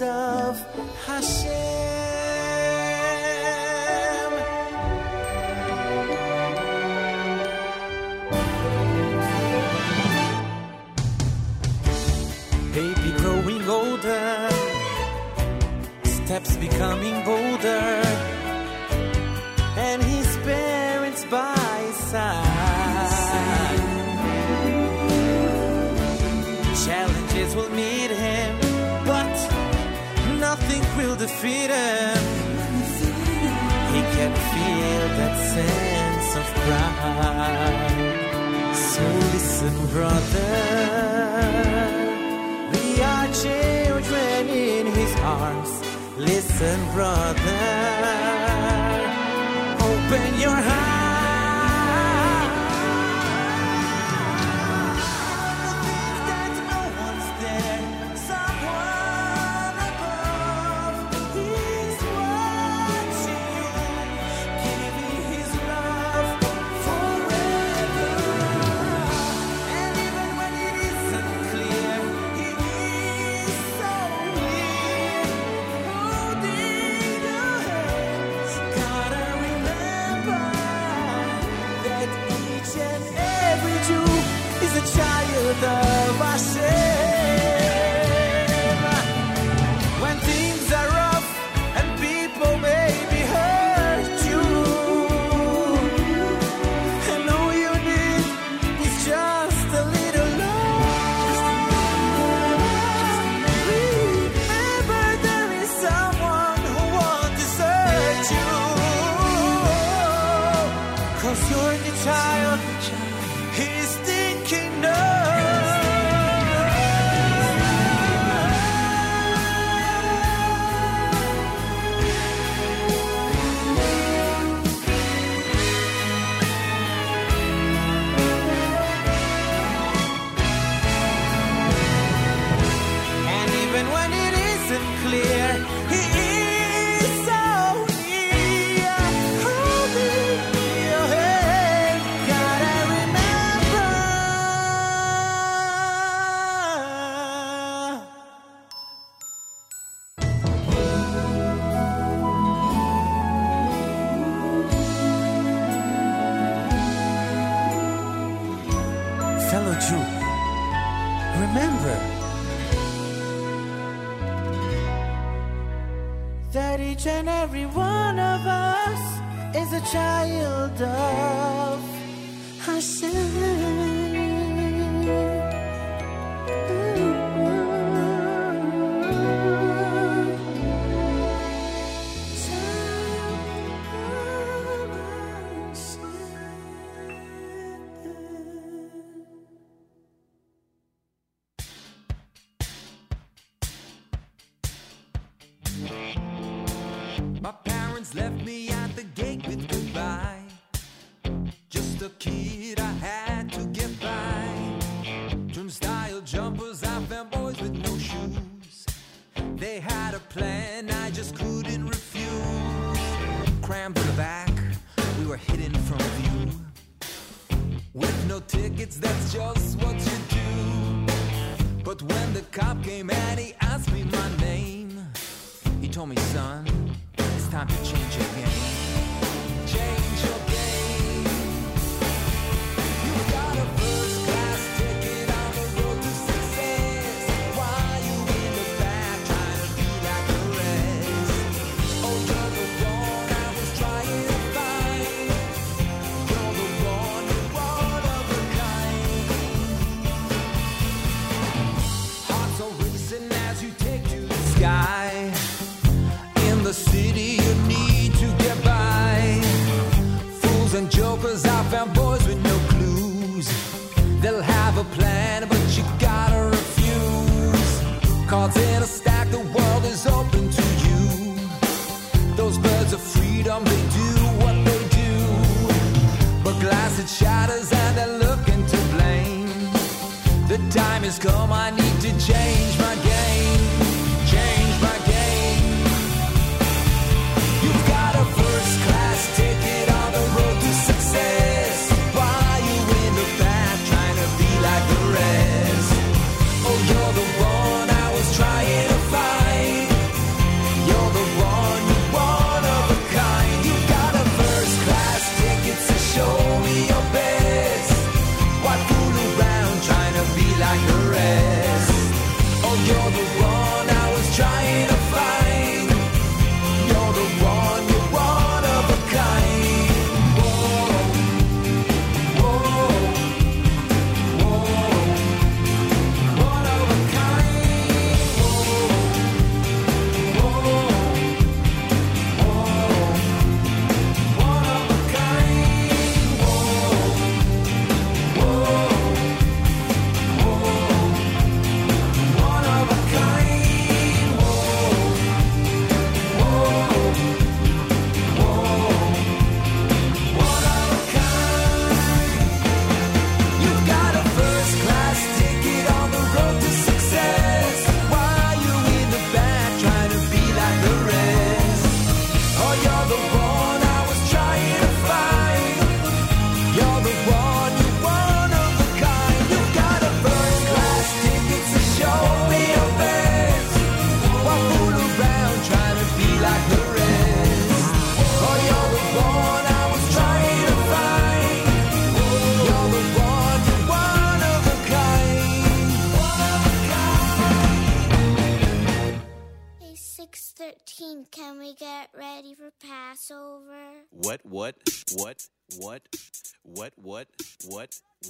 Of Hashem. Each and every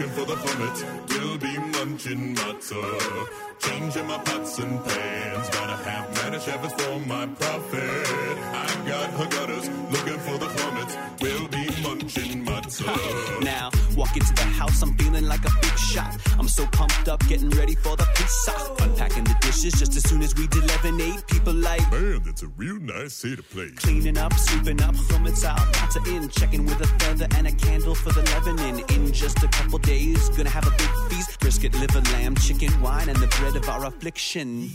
looking for the hummus. Will be munching matzah. Oh, changing my pots and pans. Gotta have for my prophet. I got Haggadas looking for the. Will be munching matzah. Oh. Now, walk into the house, I'm feeling like a big shot. I'm so pumped up, getting ready for the pizza. Unpacking the dishes just as soon as we did 11 8. People like, Man, that's a real nice Seder plate. Cleaning up, sweeping up, hummus out, matzah in, checking with a feather and a candle for the leavening. In just a couple days, gonna have a big feast. Brisket, liver, lamb, chicken, wine, and the bread of our affliction.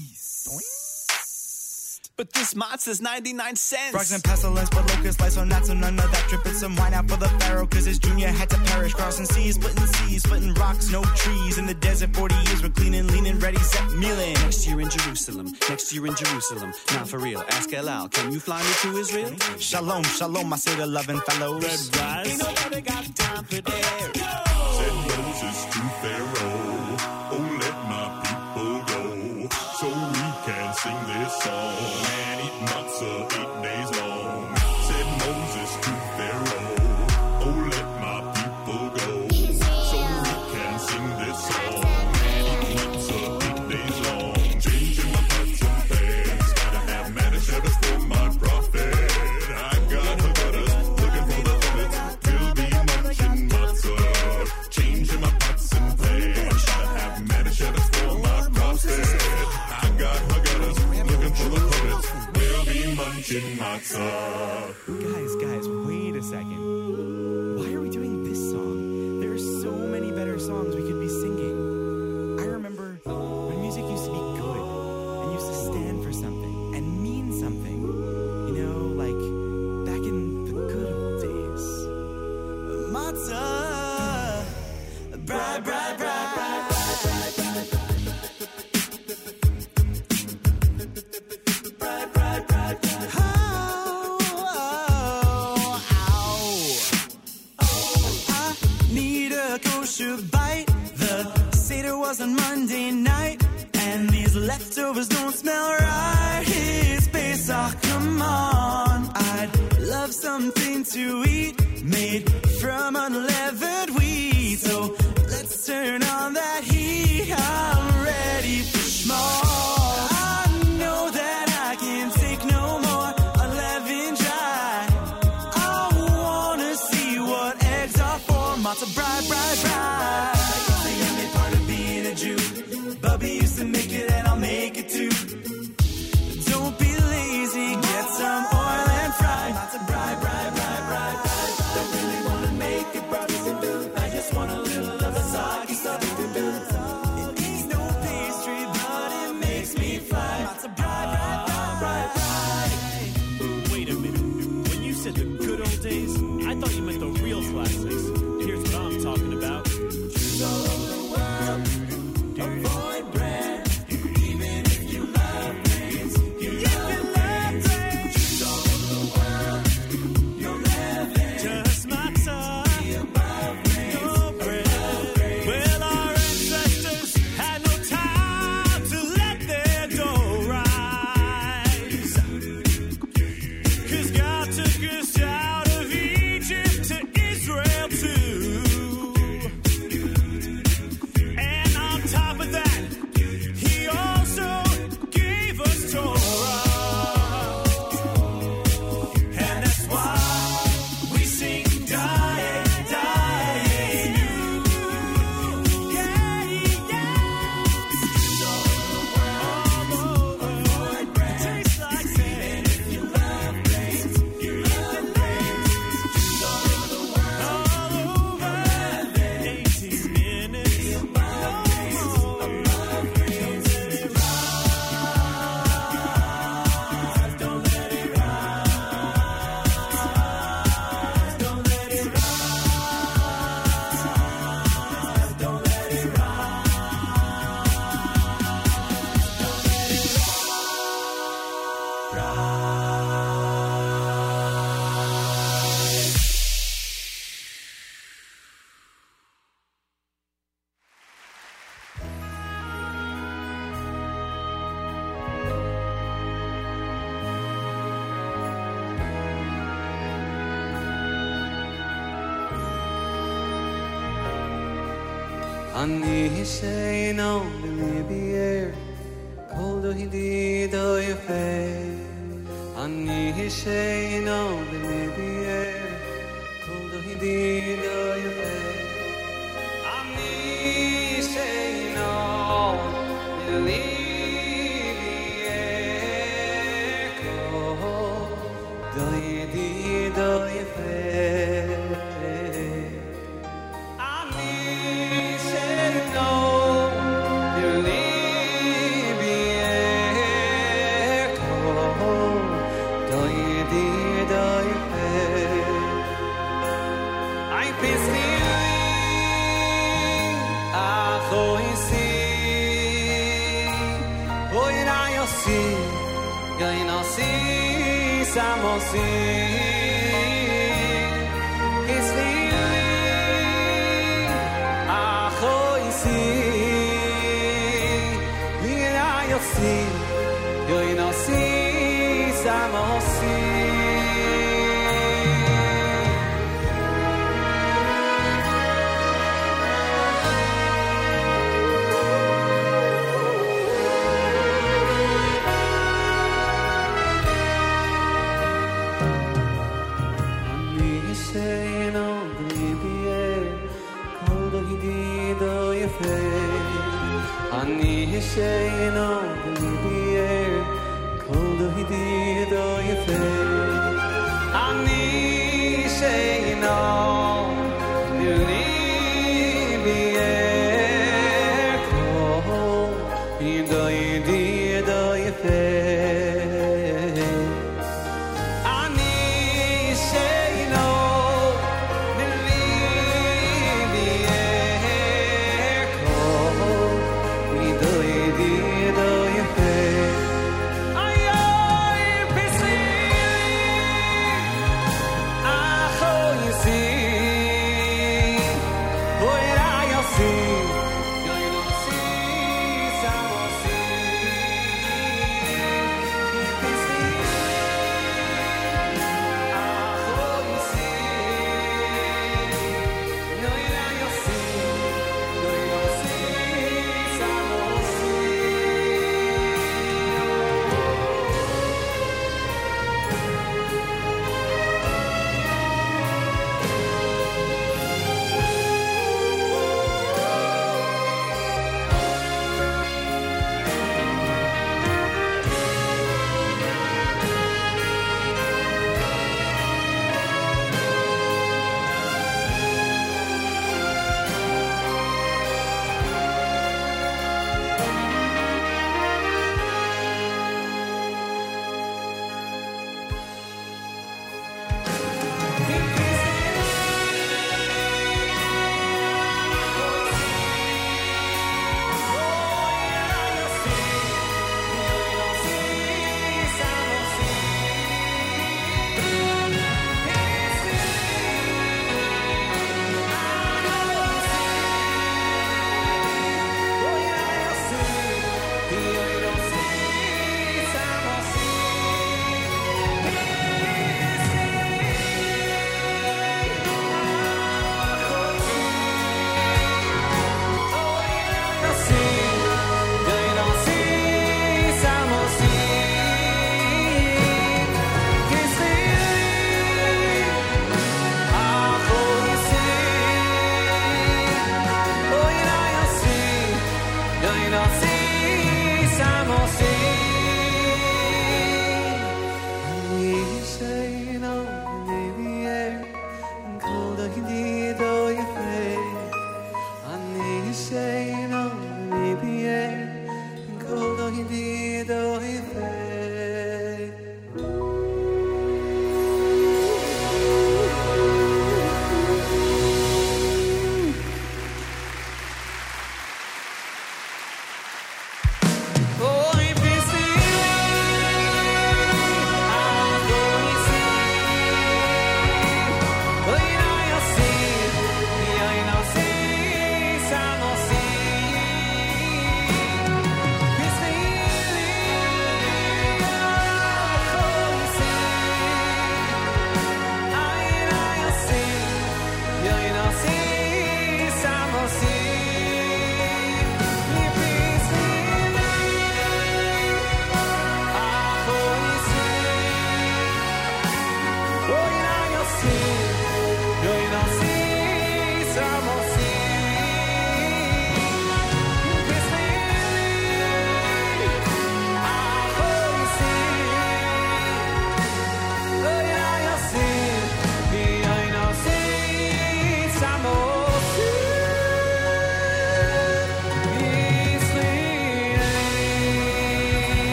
But this matzah's 99 cents. Frogs and pestilence, but locust lights, so not so none of that. Dripping some wine out for the pharaoh, cause his junior had to perish. Crossing seas, splitting seas, splitting rocks, no trees. In the desert, 40 years, we're cleaning, leaning, ready, set, mealing. Next year in Jerusalem, next year in Jerusalem. Now for real, ask El Al, can you fly me to Israel? Shalom, shalom, I say the loving fellows. Ain't nobody got time for that. Said Moses to Pharaoh, be matzah. Guys, guys, wait a second. Why are we doing this song? There are so many better songs we could be singing. I remember when music used to be good and used to stand for something and mean something. You know, like back in the good old days. Matzah, bride, bride, bride, kosher bite. The Seder was on Monday night, and these leftovers don't smell right. It's Pesach, come on. I'd love something to eat made from unleavened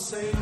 esav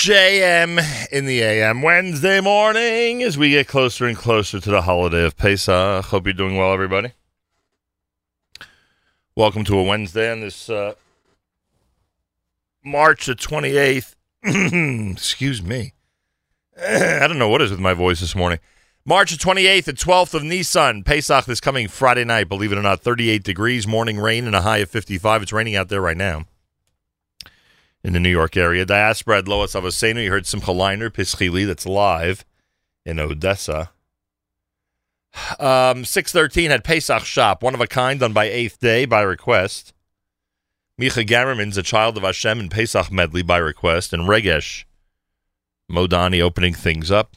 JM in the AM Wednesday morning as we get closer and closer to the holiday of Pesach. Hope you're doing well, everybody. Welcome to a Wednesday on this uh, March the 28th. Excuse me. I don't know what is with my voice this morning. March the 28th and 12th of Nissan. Pesach this coming Friday night. Believe it or not, 38 degrees, morning rain, and a high of 55. It's raining out there right now in the New York area. Diaspora at Loas Avosenu. You heard Simcha Leiner, Pischili, that's live in Odessa. Um, 613 had Pesach Shop, one of a kind, done by Eighth Day by request. Micha Gamerman's a child of Hashem in Pesach medley by request. And Regesh Modani opening things up.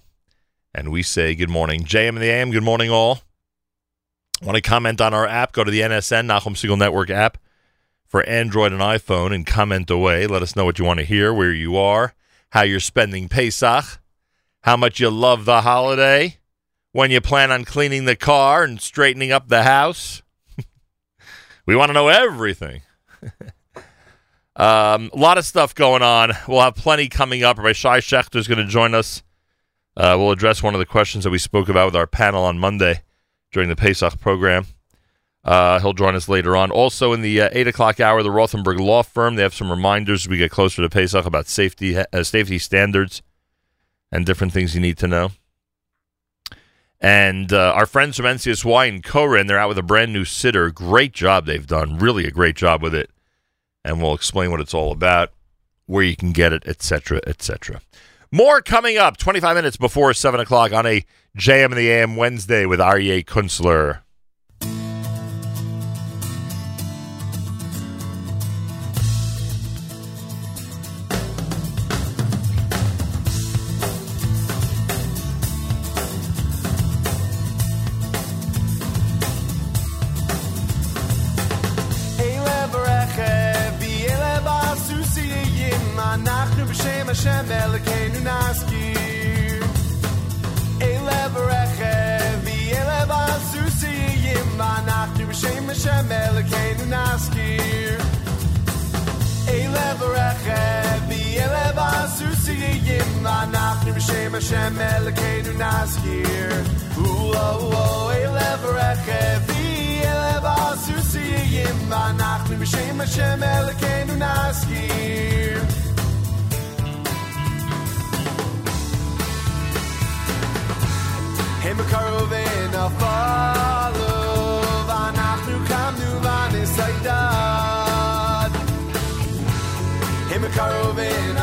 And we say good morning. JM and the AM, good morning all. Want to comment on our app? Go to the NSN, Nachum Segal Network app for Android and iPhone and comment away. Let us know what you want to hear, where you are, how you're spending Pesach, how much you love the holiday, when you plan on cleaning the car and straightening up the house. we want to know everything. um, a lot of stuff going on. We'll have plenty coming up. Rabbi Shay Schachter is going to join us. Uh, we'll address one of the questions that we spoke about with our panel on Monday during the Pesach program. Uh, he'll join us later on. Also, in the uh, eight o'clock hour, the Rothenberg Law Firm. They have some reminders as we get closer to Pesach about safety uh, safety standards and different things you need to know. And uh, our friends from NCSY and Koren, they're out with a brand new siddur. Great job they've done. Really a great job with it. And we'll explain what it's all about, where you can get it, etc., etc. More coming up 25 minutes before 7 o'clock on a JM in the AM Wednesday with Aryeh Kunstler. Hashem Elokeinu Naskir Elev Rechev Elev Asusi Yimanachir B'Shem Hashem Elokeinu Naskir? Elev Rechev Elev Asusi Yimanachir B'Shem Hashem Elokeinu Naskir Eilev Elev Rechev Elev Asusi Yimanachir B'Shem Hashem Elokeinu Naskir? Hem karovin afalav Anachnu kamnu vanisaydat Hem karovin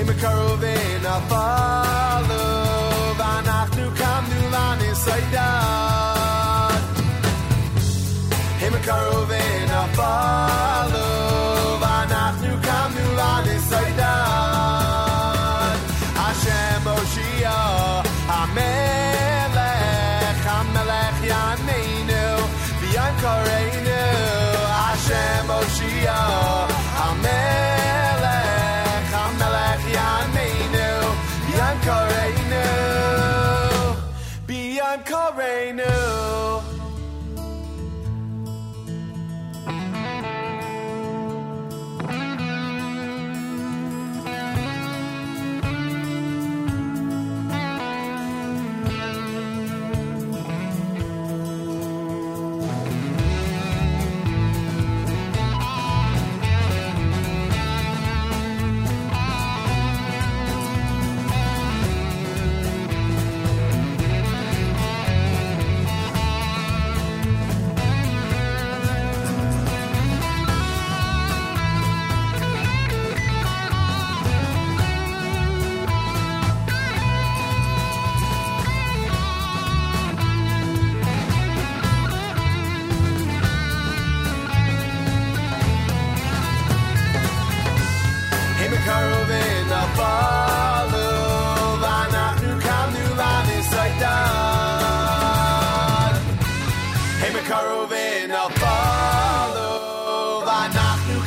הם קרובים נפלו, ואנחנו קמנו לנסיידד. הם קרובים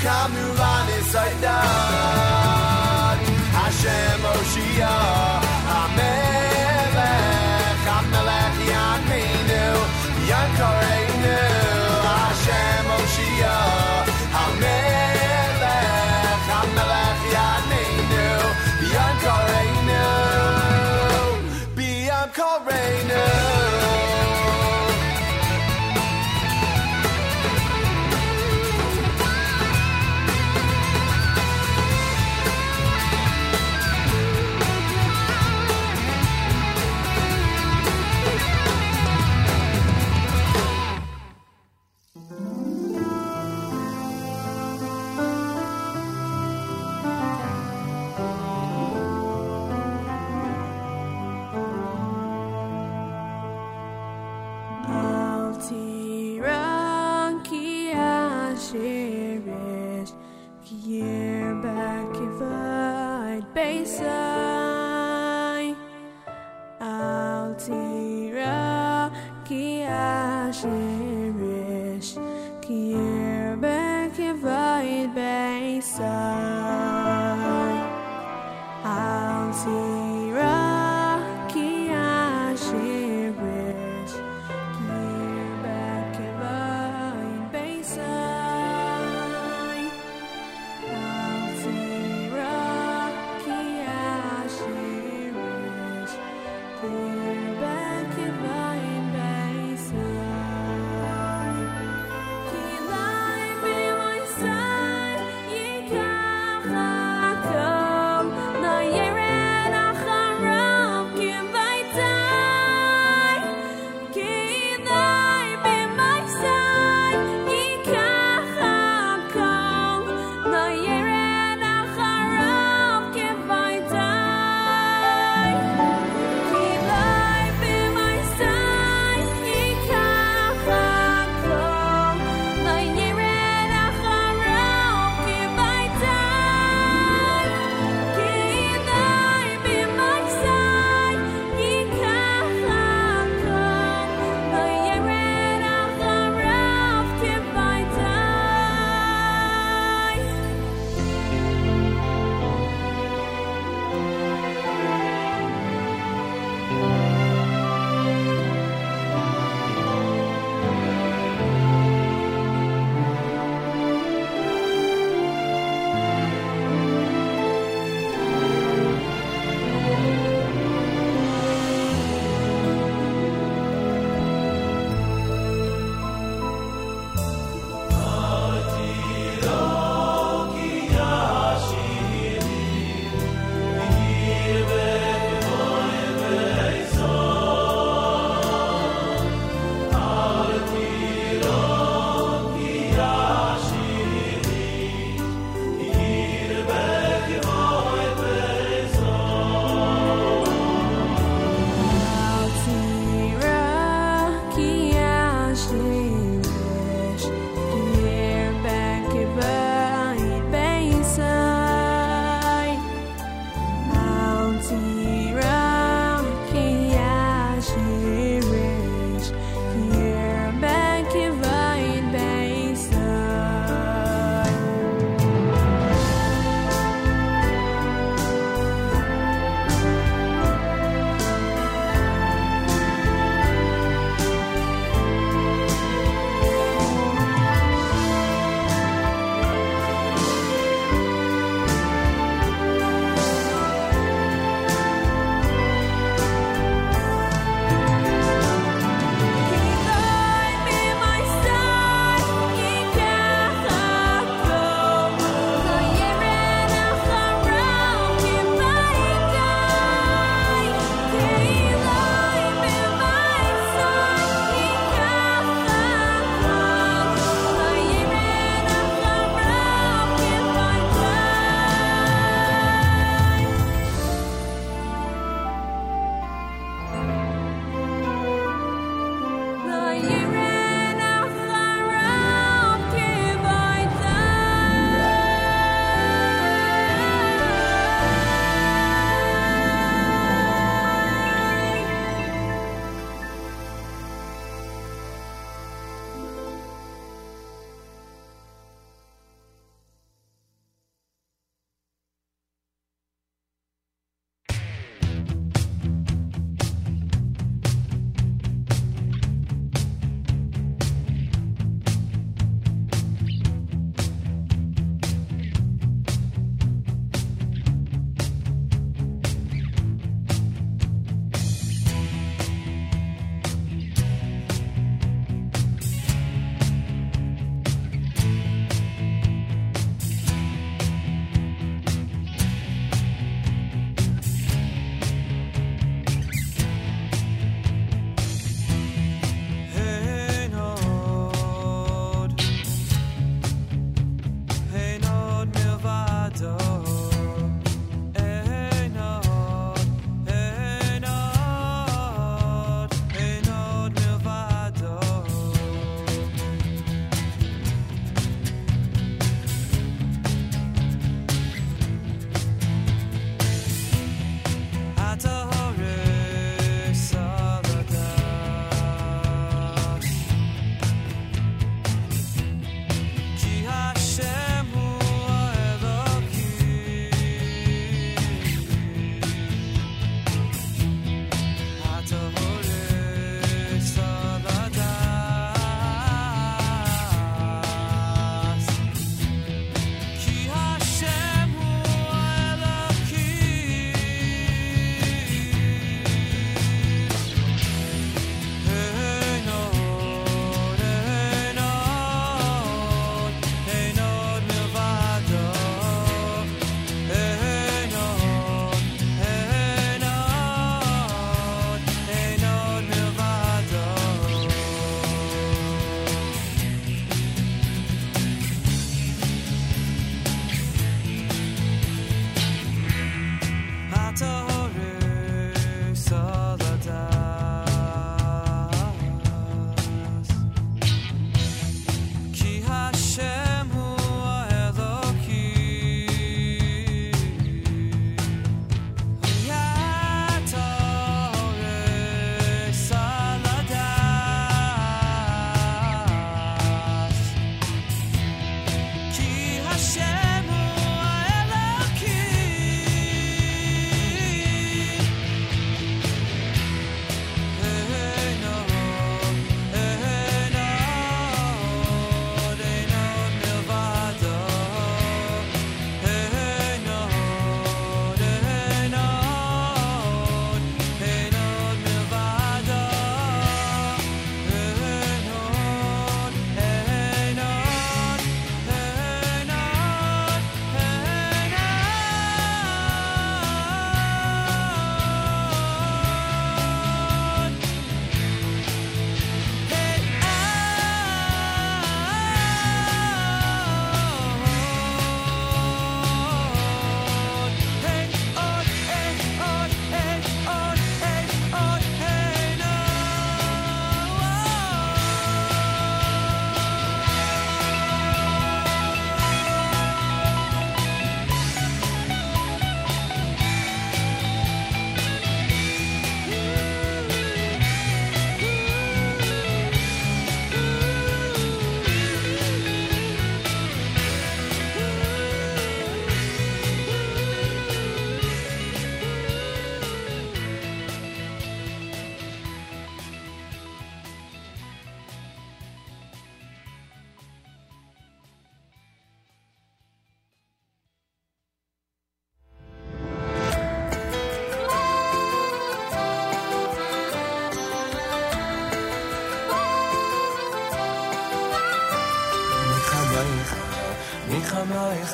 Kamulan is Hashem Oshia.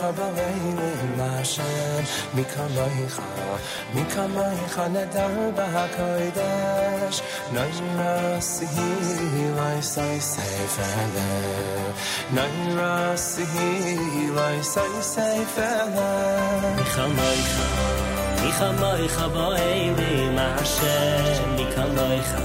Kamaycha b'leilim Hashem Mikamaycha Mikamaycha nedar b'hakodesh Naira sihi lai sai sefele Naira sihi lai sai sefele Michamoicha, Michamoicha boeili Hashem, Michamoicha,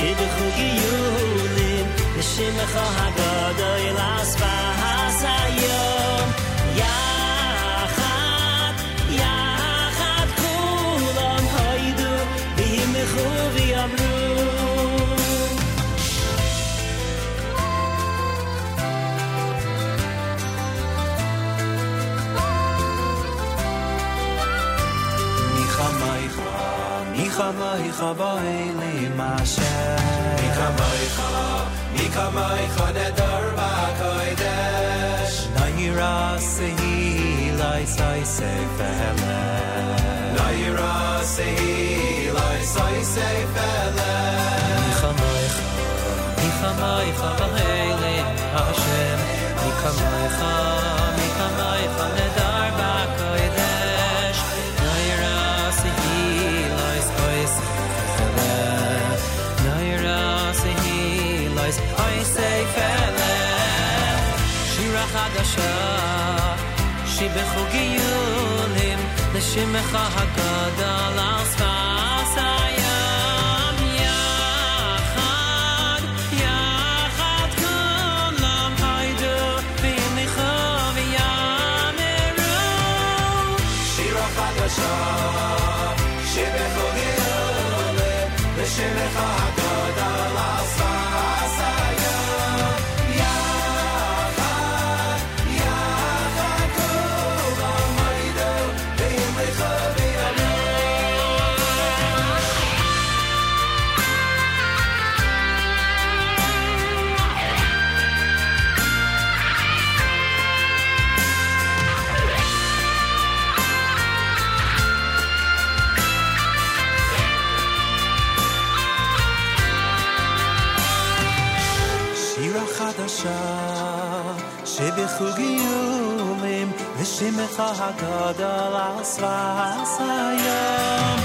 shide khugi yulim nishim kha hagada ilas hasayo Michamaycha Ba'elim Hashem Michamaycha Michamaycha Nedar Ba'kodesh Naira Sehi Lai Sai Sefele Naira Sehi Lai Sai Sefele Michamaycha Michamaycha Ba'elim Hashem Michamaycha Sehi Lai Sai Sefele Shira Chadasha Shibechu Giyulim L'Shimecha HaGadol ושמך הגדול על שפת היום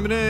time it is.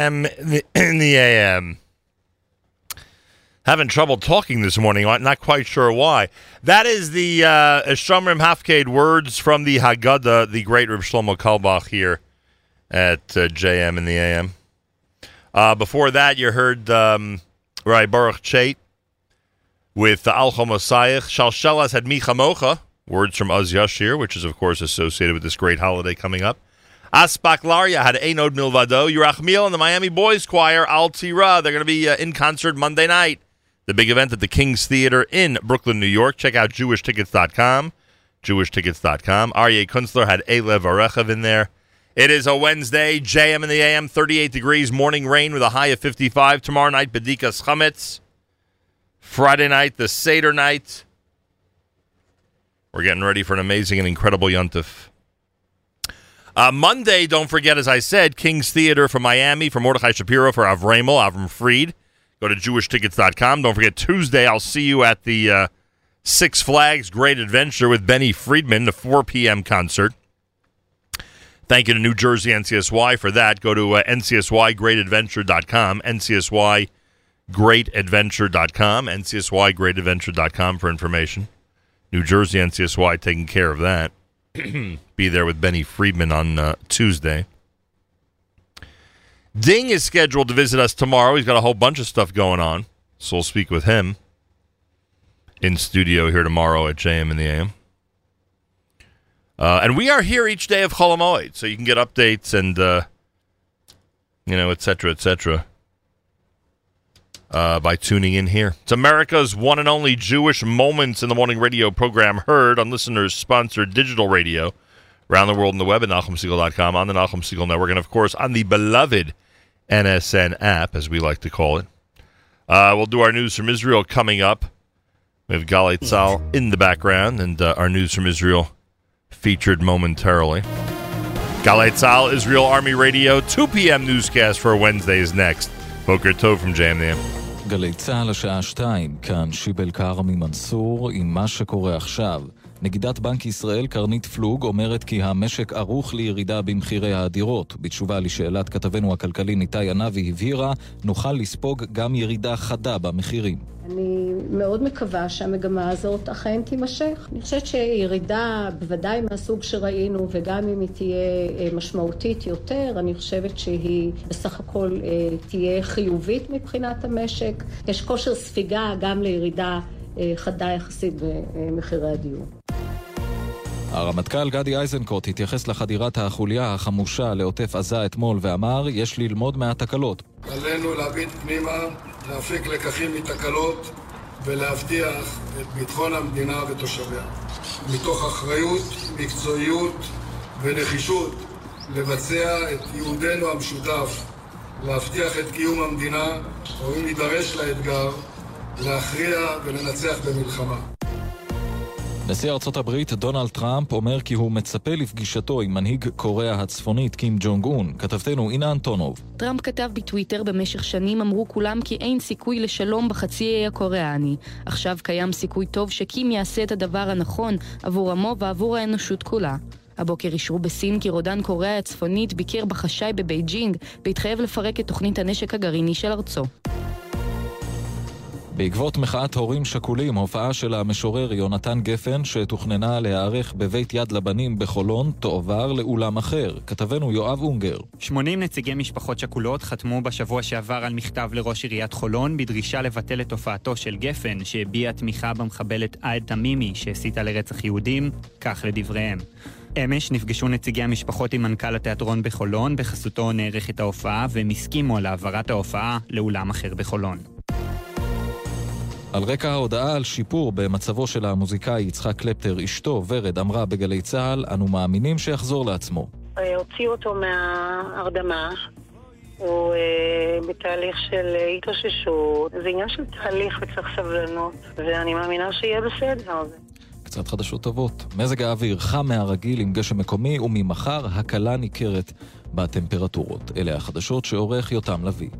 JM in the AM. Having trouble talking this morning. Not quite sure why. That is the uh, Shomrim Hafkade words from the Haggadah, the great Reb Shlomo Carlebach here at uh, JM in the AM. Uh, before that, you heard um, Rai Baruch Chait with Al Chomosayich. Shalshelas had Micha Mocha, words from Az Yashir, which is, of course, associated with this great holiday coming up. Aspaklaria had Einod Milvado. Yerachmiel and the Miami Boys Choir, Al Tira. They're going to be uh, in concert Monday night. The big event at the King's Theater in Brooklyn, New York. Check out jewishtickets.com. Jewishtickets.com. Aryeh Kunstler had Elev Arechev in there. It is a Wednesday, JM in the AM, 38 degrees, morning rain with a high of 55. Tomorrow night, Bedikas Chametz. Friday night, the Seder night. We're getting ready for an amazing and incredible Yontif. Uh, Monday, don't forget, as I said, King's Theater for Miami, for Mordechai Shapiro, for Avramel, Avram Fried. Go to jewishtickets.com. Don't forget, Tuesday, I'll see you at the uh, Six Flags Great Adventure with Benny Friedman, the 4 p.m. concert. Thank you to New Jersey NCSY for that. Go to uh, ncsygreatadventure.com, ncsygreatadventure.com, ncsygreatadventure.com for information. New Jersey NCSY taking care of that. Be there with Benny Friedman on uh, Tuesday. Ding is scheduled to visit us tomorrow. He's got a whole bunch of stuff going on, so we'll speak with him in studio here tomorrow at JM in the AM. Uh, and we are here each day of Cholamoid, so you can get updates and uh, you know, et cetera, et cetera, uh, by tuning in here. It's America's one and only Jewish Moments in the Morning radio program heard on listeners sponsored digital radio around the world in the web at NachumSegal.com, on the Nachum Segal Network, and of course on the beloved NSN app, as we like to call it. Uh, we'll do our news from Israel coming up. We have Gali Tzal in the background, and uh, our news from Israel featured momentarily. Gali Tzal, Israel Army Radio, 2 p.m. newscast for Wednesday is next. Boker Tov from JM in the AM. גלי צה"ל השעה 2, כאן שיבל כרמי מנסור עם מה שקורה עכשיו. נגידת בנק ישראל קרנית פלוג אומרת כי המשק ערוך לירידה במחירי הדירות. בתשובה לשאלת כתבנו הכלכלי ניתאי ענבי הבהירה, נוכל לספוג גם ירידה חדה במחירים. אני מאוד מקווה שהמגמה הזאת אכן תימשך. אני חושבת שירידה, בוודאי מהסוג שראינו, וגם אם היא תהיה אה, משמעותית יותר, אני חושבת שהיא בסך הכל אה, תהיה חיובית מבחינת המשק. יש כושר ספיגה גם לירידה חדה יחסית במחירי הדיור. הרמטכ"ל גדי איזנקוט התייחס לחדירת החוליה החמושה לעוטף עזה אתמול ואמר, יש ללמוד מהתקלות. עלינו להביט פנימה, להפיק לקחים מתקלות ולהבטיח את ביטחון המדינה ותושביה. מתוך אחריות, מקצועיות ונחישות לבצע את ייעודנו המשותף, להבטיח את קיום המדינה, או אם נידרש לאתגר, להכריע ולנצח במלחמה. נשיא ארצות הברית דונלד טראמפ אומר כי הוא מצפה לפגישתו עם מנהיג קוריאה הצפונית קים ג'ונג און. כתבתנו אינה אנטונוב. טראמפ כתב בטוויטר במשך שנים אמרו כולם כי אין סיכוי לשלום בחצי האי הקוריאני. עכשיו קיים סיכוי טוב שקים יעשה את הדבר הנכון עבור עמו ועבור האנושות כולה. הבוקר אישרו בסין כי רודן קוריאה הצפונית ביקר בחשאי בבייג'ינג והתחייב לפרק את תוכנית הנשק הגרעיני של ארצו. בעקבות מחאת הורים שכולים, הופעה של המשורר יונתן גפן, שתוכננה להיערך בבית יד לבנים בחולון, תועבר לאולם אחר. כתבנו יואב אונגר. 80 נציגי משפחות שכולות חתמו בשבוע שעבר על מכתב לראש עיריית חולון בדרישה לבטל את הופעתו של גפן, שהביע תמיכה במחבלת עאד תמימי שהסיתה לרצח יהודים, כך לדבריהם. אמש נפגשו נציגי המשפחות עם מנכ"ל התיאטרון בחולון, בחסותו נערכת ההופעה, והם הסכימו על העברת ההופעה לאולם אחר בחולון. על רקע ההודעה על שיפור במצבו של המוזיקאי יצחק קלפטר, אשתו ורד אמרה בגלי צה"ל, אנו מאמינים שיחזור לעצמו. הוציאו אותו מההרדמה, הוא אה, בתהליך של התאוששות. זה עניין של תהליך וצריך סבלנות, ואני מאמינה שיהיה בסדר. קצת חדשות טובות. מזג האוויר חם מהרגיל עם גשם מקומי, וממחר הקלה ניכרת בטמפרטורות. אלה החדשות שעורך יותם לביא.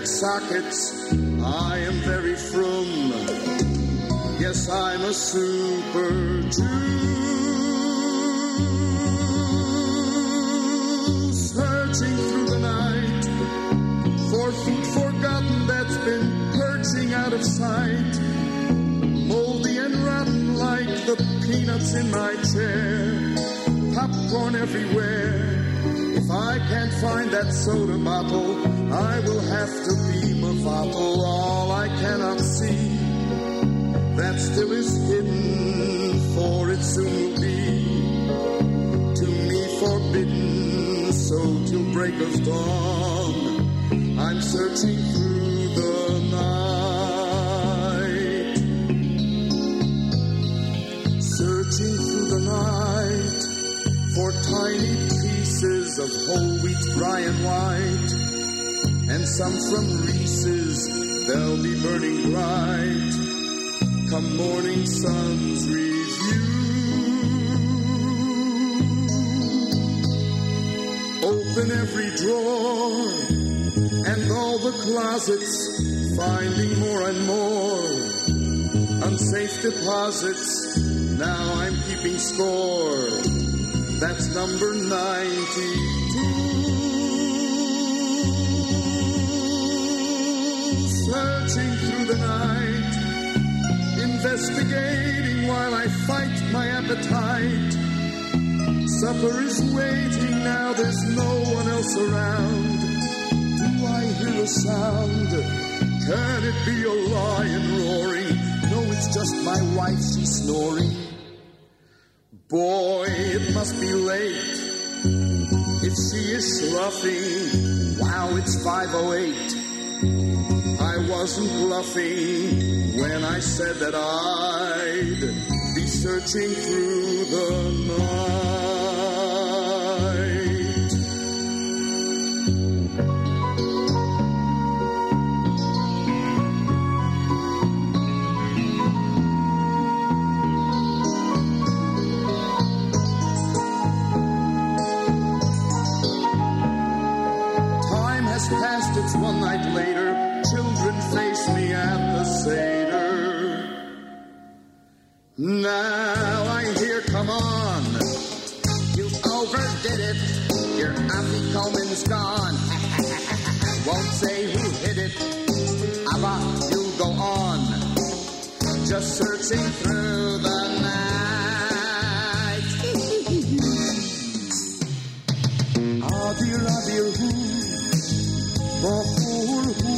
Electric sockets. I am very frum. Yes, I'm a super Jew. Searching through the night for food forgotten that's been perching out of sight. Moldy and rotten like the peanuts in my chair. Popcorn everywhere. If I can't find that soda bottle, I will have to be bottle. All I cannot see that still is hidden, for it soon will be to me forbidden. So till break of dawn, I'm searching through the night, searching through the night for tiny pieces of whole wheat, rye, and white, and some from Reese's. They'll be burning bright come morning sun's review. Open every drawer and all the closets, finding more and more unsafe deposits. Now I'm keeping score. That's number 92. Searching through the night investigating while I fight my appetite. Supper is waiting now, there's no one else around. Do I hear a sound? Can it be a lion roaring? No, it's just my wife, she's snoring. Boy, it must be late. If she is sloughing, wow, it's 508. I wasn't bluffing when I said that I'd be searching through the night. Now I hear, come on. You overdid it. Your Auntie Coleman's gone. Won't say who hit it. Abba, you go on. Just searching through the night. Adir, adir, who? Bafur, who?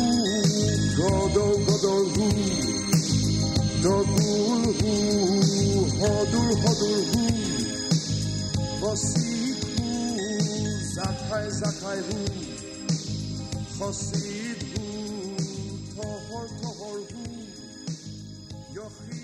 Godol, godol, who? Dodul, who? Hodur, hodur, who? Vasik, who? Zakai, zakai, who? Chosid, who? Tohor, tohor, who? Yochid, who?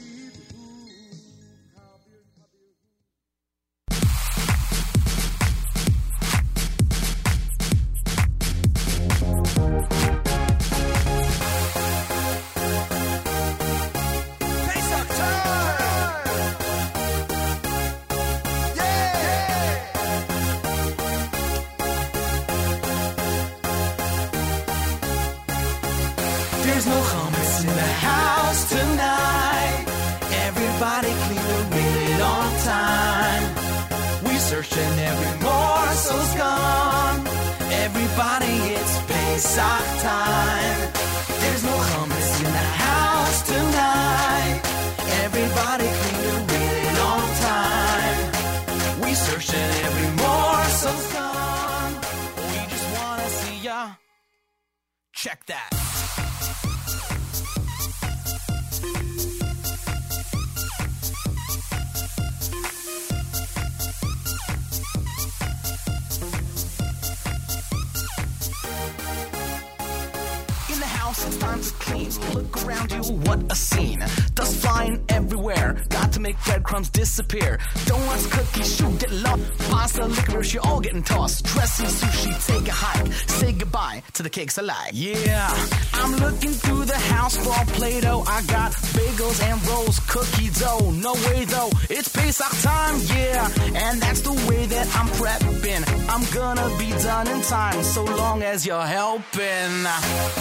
The cakes alive. Yeah, I'm looking through the house for Play-Doh. I got bagels and rolls, cookie dough. No way though, it's Pesach time, yeah. And that's the way that I'm prepping. I'm gonna be done in time, so long as you're helping.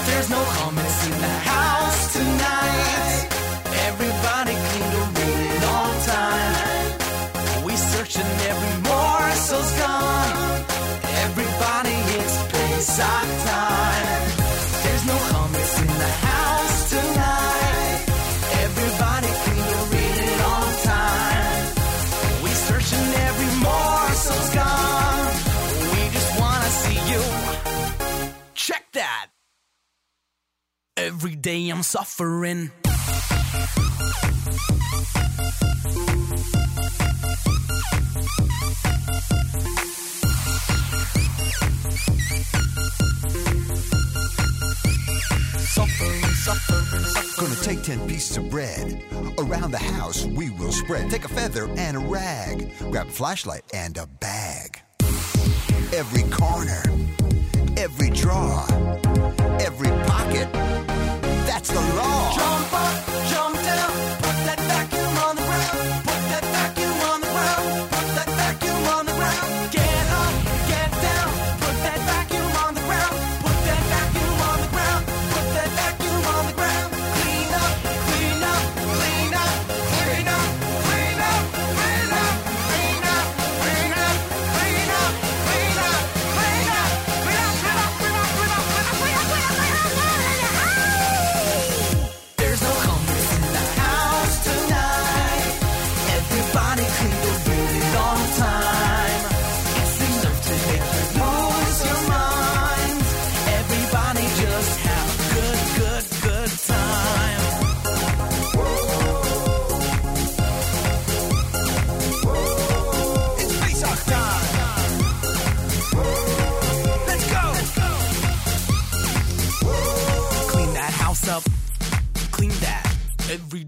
There's no hummus in the house tonight. Everybody clean to read it on time. We searching every morsel's gone. Everybody, it's Pesach time. Every day I'm suffering. Suffering, suffering, suffering. Gonna take 10 pieces of bread. Around the house, we will spread. Take a feather and a rag. Grab a flashlight and a bag. Every corner, every drawer, every pocket. That's the law. Jump up, jump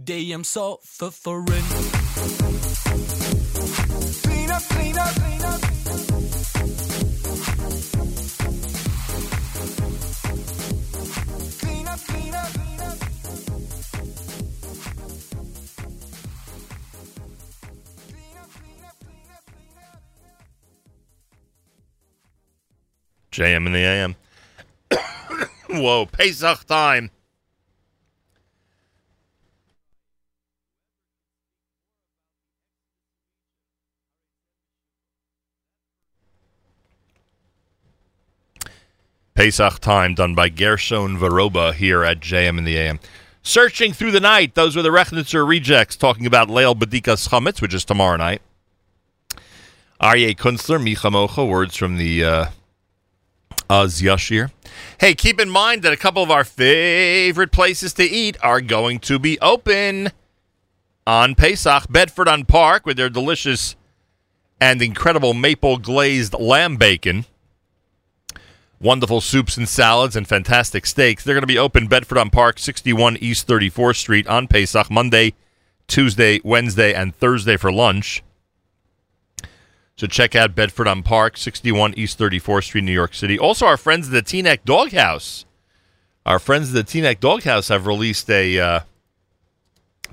day I'm suffering. Clean up, clean up, clean up. Clean up, clean up, clean up. JM in the AM. Whoa, Pesach time. Pesach time done by Gershon Veroba here at JM in the AM. Searching through the night, those were the Rechnitzer rejects talking about Leil Badikas Chametz, which is tomorrow night. Aryeh Kunstler, Mi Chamocha, words from the uh, Az Yashir. Hey, keep in mind that a couple of our favorite places to eat are going to be open on Pesach. Bedford on Park with their delicious and incredible maple glazed lamb bacon. Wonderful soups and salads and fantastic steaks. They're going to be open Bedford on Park, 61 East 34th Street on Pesach, Monday, Tuesday, Wednesday, and Thursday for lunch. So check out Bedford on Park, 61 East 34th Street, New York City. Also, our friends at the Teaneck Doghouse. Our friends at the Teaneck Doghouse have released a uh,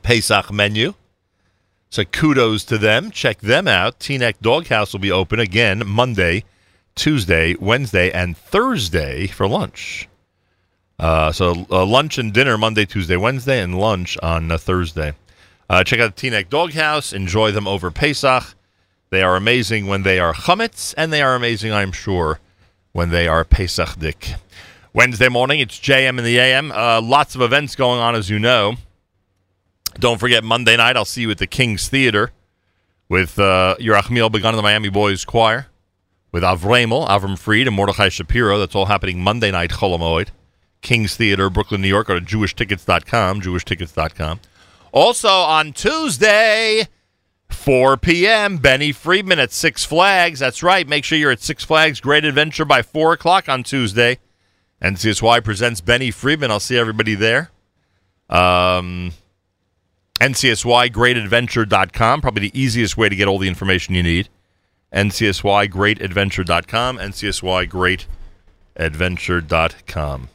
Pesach menu. So kudos to them. Check them out. Teaneck Doghouse will be open again Monday, Tuesday, Wednesday, and Thursday for lunch. Uh, so uh, lunch and dinner Monday, Tuesday, Wednesday, and lunch on uh, Thursday. Uh, check out the Teaneck Doghouse. Enjoy them over Pesach. They are amazing when they are chametz, and they are amazing, I'm sure, when they are Pesach dik. Wednesday morning, it's JM in the AM. Uh, lots of events going on, as you know. Don't forget Monday night. I'll see you at the King's Theater with uh, Yerachmiel Begun of the Miami Boys Choir, with Avremel, Avram Fried, and Mordechai Shapiro. That's all happening Monday night, Cholomoid. King's Theater, Brooklyn, New York. Go to jewishtickets.com, jewishtickets.com. Also on Tuesday, 4 p.m., Benny Friedman at Six Flags. That's right. Make sure you're at Six Flags Great Adventure by 4 o'clock on Tuesday. NCSY presents Benny Friedman. I'll see everybody there. Um, NCSYGreatAdventure.com, probably the easiest way to get all the information you need. NCSYGreatAdventure.com, NCSYGreatAdventure.com.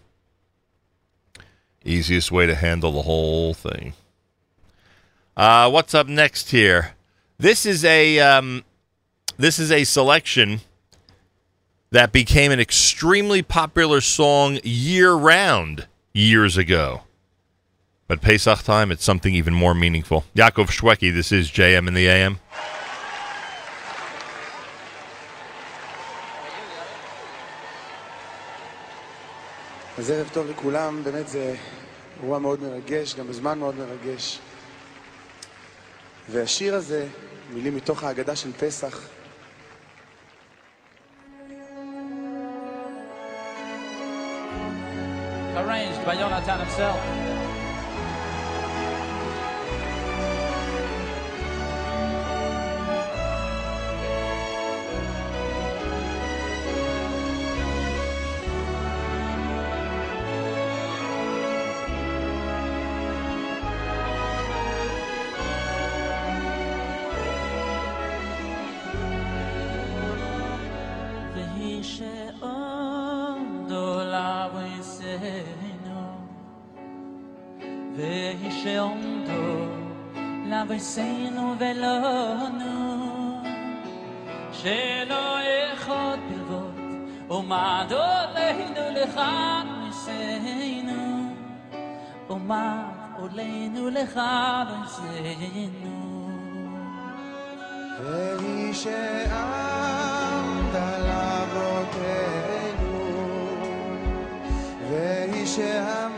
Easiest way to handle the whole thing. Uh, what's up next here? This is a um, this is a selection that became an extremely popular song year round years ago. But Pesach time, it's something even more meaningful. Yaakov Shweki, this is JM in the AM. אז ערב טוב לכולם, באמת זה אירוע מאוד מרגש, גם בזמן מאוד מרגש. והשיר הזה, מילים מתוך ההגדה של פסח, Arranged by Jonathan himself. ניסינו ולא נו שלא pilvot O madot lehinu לכאן ניסינו O mad לכאן ניסינו. והיא Seinu Ehi she amda la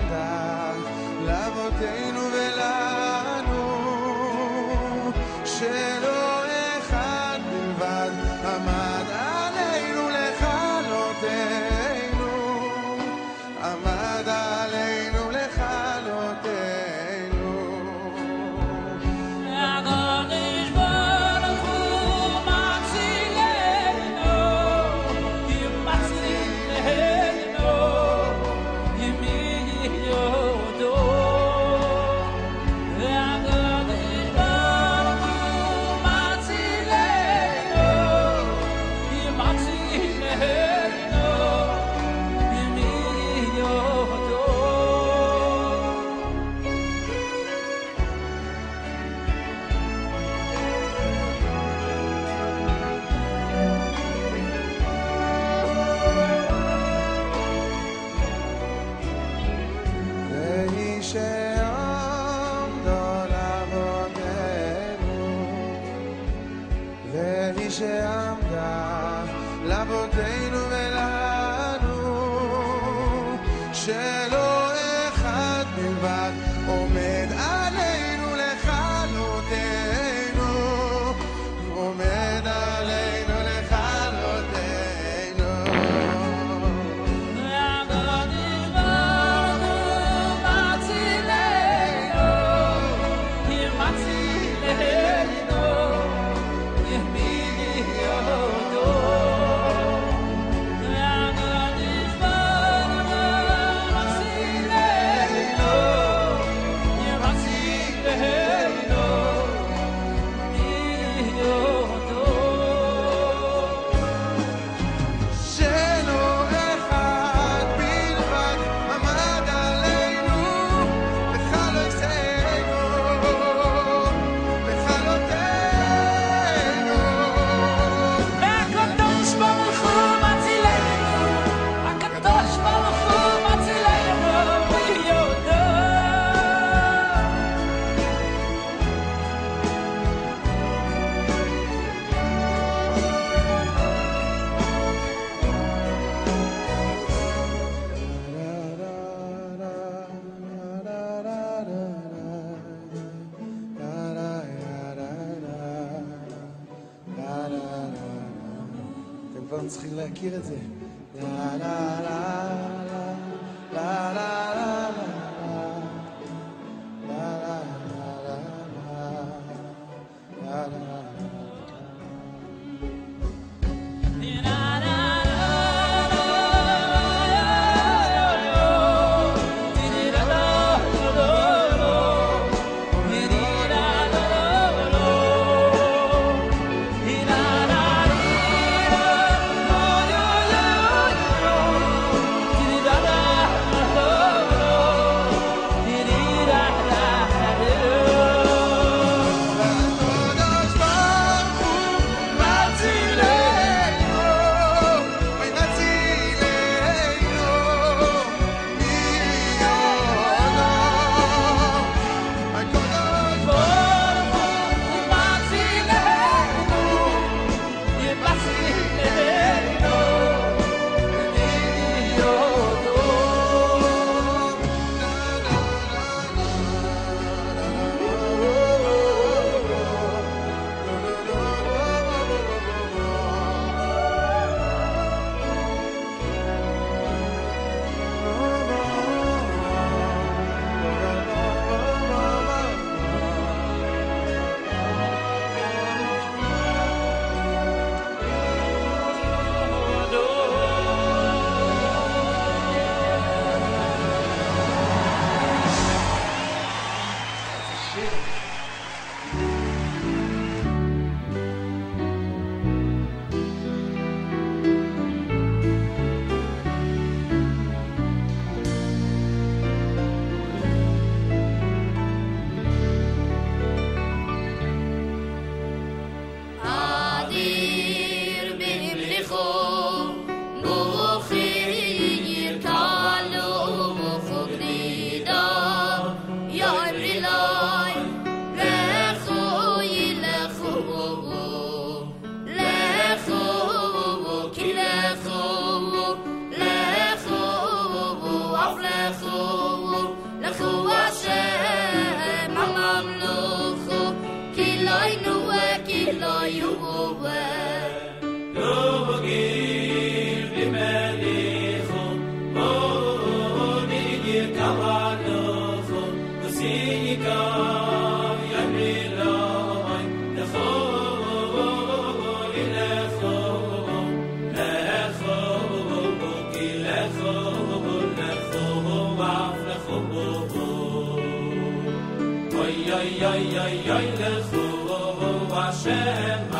yay yay yay ge fur oh, oh, oh,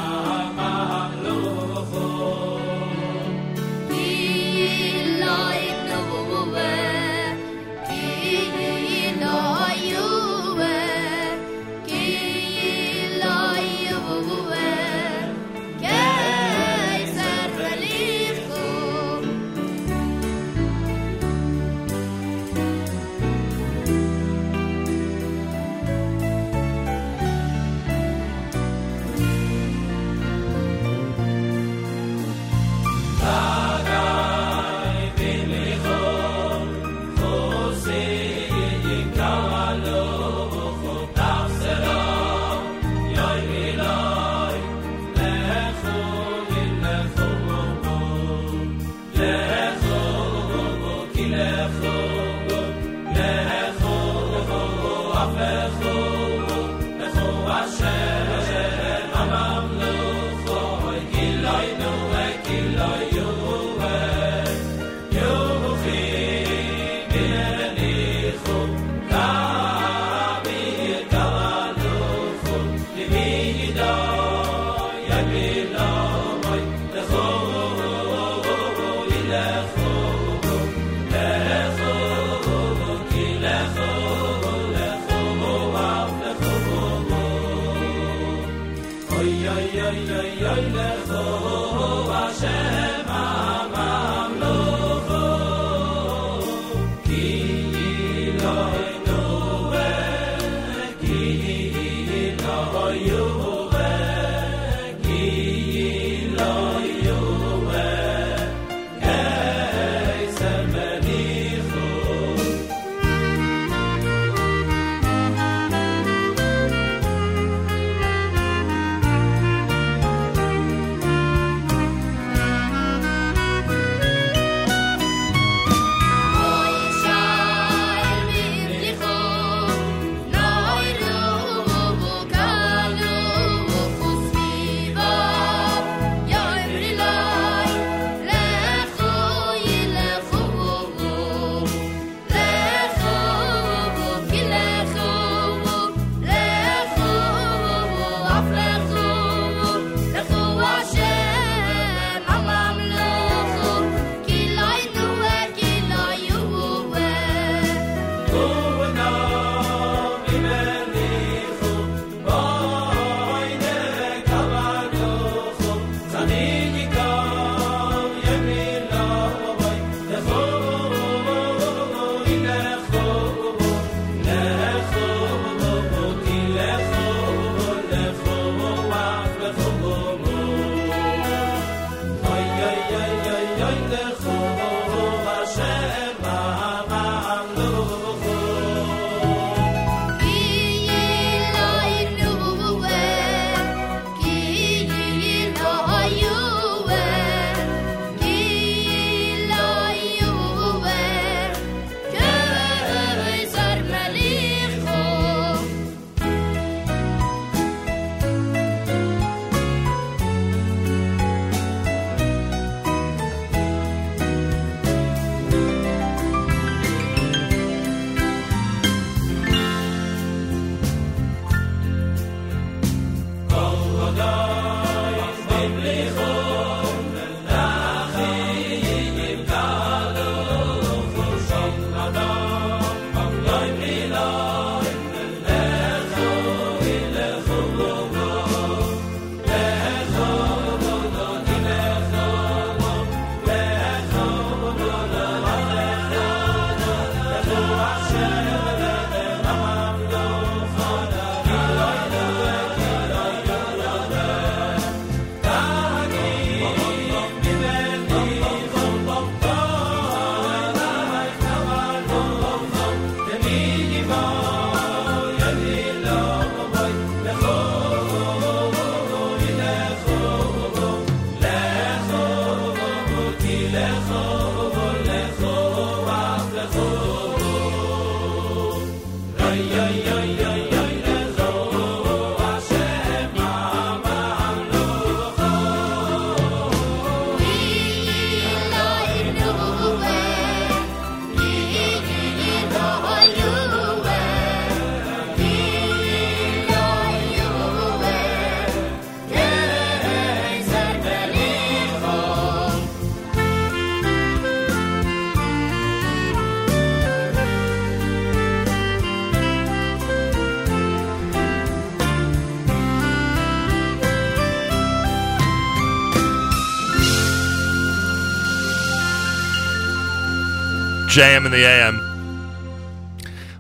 JM in the AM.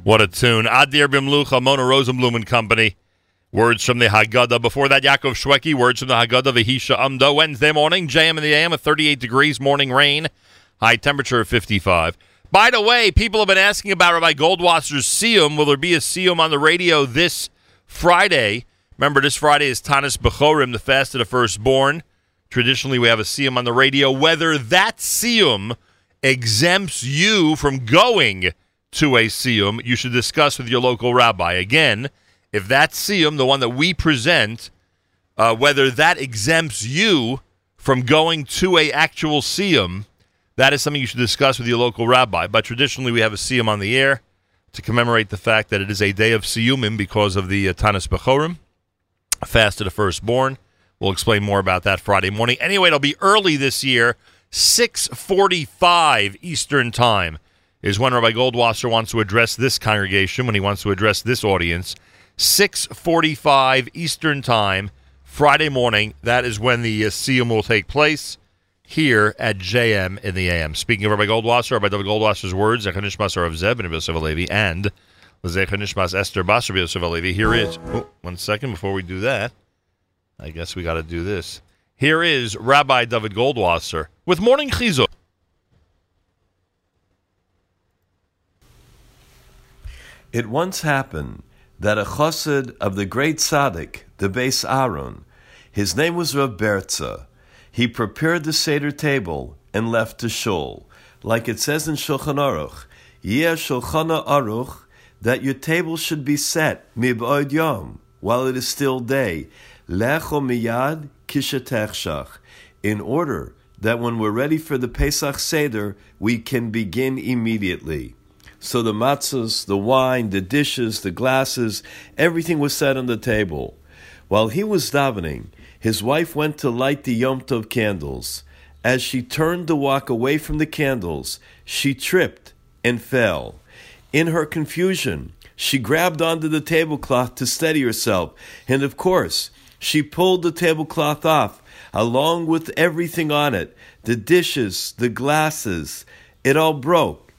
What a tune. Adir Bimlucha, Mona Rosenblum and Company. Words from the Haggadah. Before that, Yaakov Shweki. Words from the Haggadah, Vahisha Amdo. Wednesday morning, JM in the AM, at 38 degrees, morning rain. High temperature of 55. By the way, people have been asking about Rabbi Goldwasser's Siyum. Will there be a Siyum on the radio this Friday? Remember, this Friday is Tanis Bechorim, the fast of the firstborn. Traditionally, we have a Siyum on the radio. Whether that Siyum exempts you from going to a Siyum, you should discuss with your local rabbi. Again, if that Siyum, the one that we present, uh, whether that exempts you from going to a actual Siyum, that is something you should discuss with your local rabbi. But traditionally, we have a Siyum on the air to commemorate the fact that it is a day of Siyumim because of the uh, Tanis Bechorim, fast of the firstborn. We'll explain more about that Friday morning. Anyway, it'll be early this year, 645 Eastern Time is when Rabbi Goldwasser wants to address this congregation, when he wants to address this audience. 645 Eastern Time, Friday morning. That is when the uh, Siyum will take place here at JM in the AM. Speaking of Rabbi Goldwasser, Rabbi David Goldwasser's words, Zechanishmas of Zeb and Yosef Alevi, and Zechanishmas Esther Basar Yosef Alevi. Here is, oh, one second before we do that. I guess we got to do this. Here is Rabbi David Goldwasser with Morning Chizuk. It once happened that a chassid of the great tzaddik, the Beis Aaron, his name was Bertza, he prepared the Seder table and left to shul. Like it says in Shulchan Aruch, Yeh Shulchan Aruch, that your table should be set mib'od yom, while it is still day, lecho miyad kishetechshach, in order that when we're ready for the Pesach Seder, we can begin immediately. So the matzahs, the wine, the dishes, the glasses, everything was set on the table. While he was davening, his wife went to light the Yom Tov candles. As she turned to walk away from the candles, she tripped and fell. In her confusion, she grabbed onto the tablecloth to steady herself, and of course, she pulled the tablecloth off, along with everything on it the dishes, the glasses. It all broke.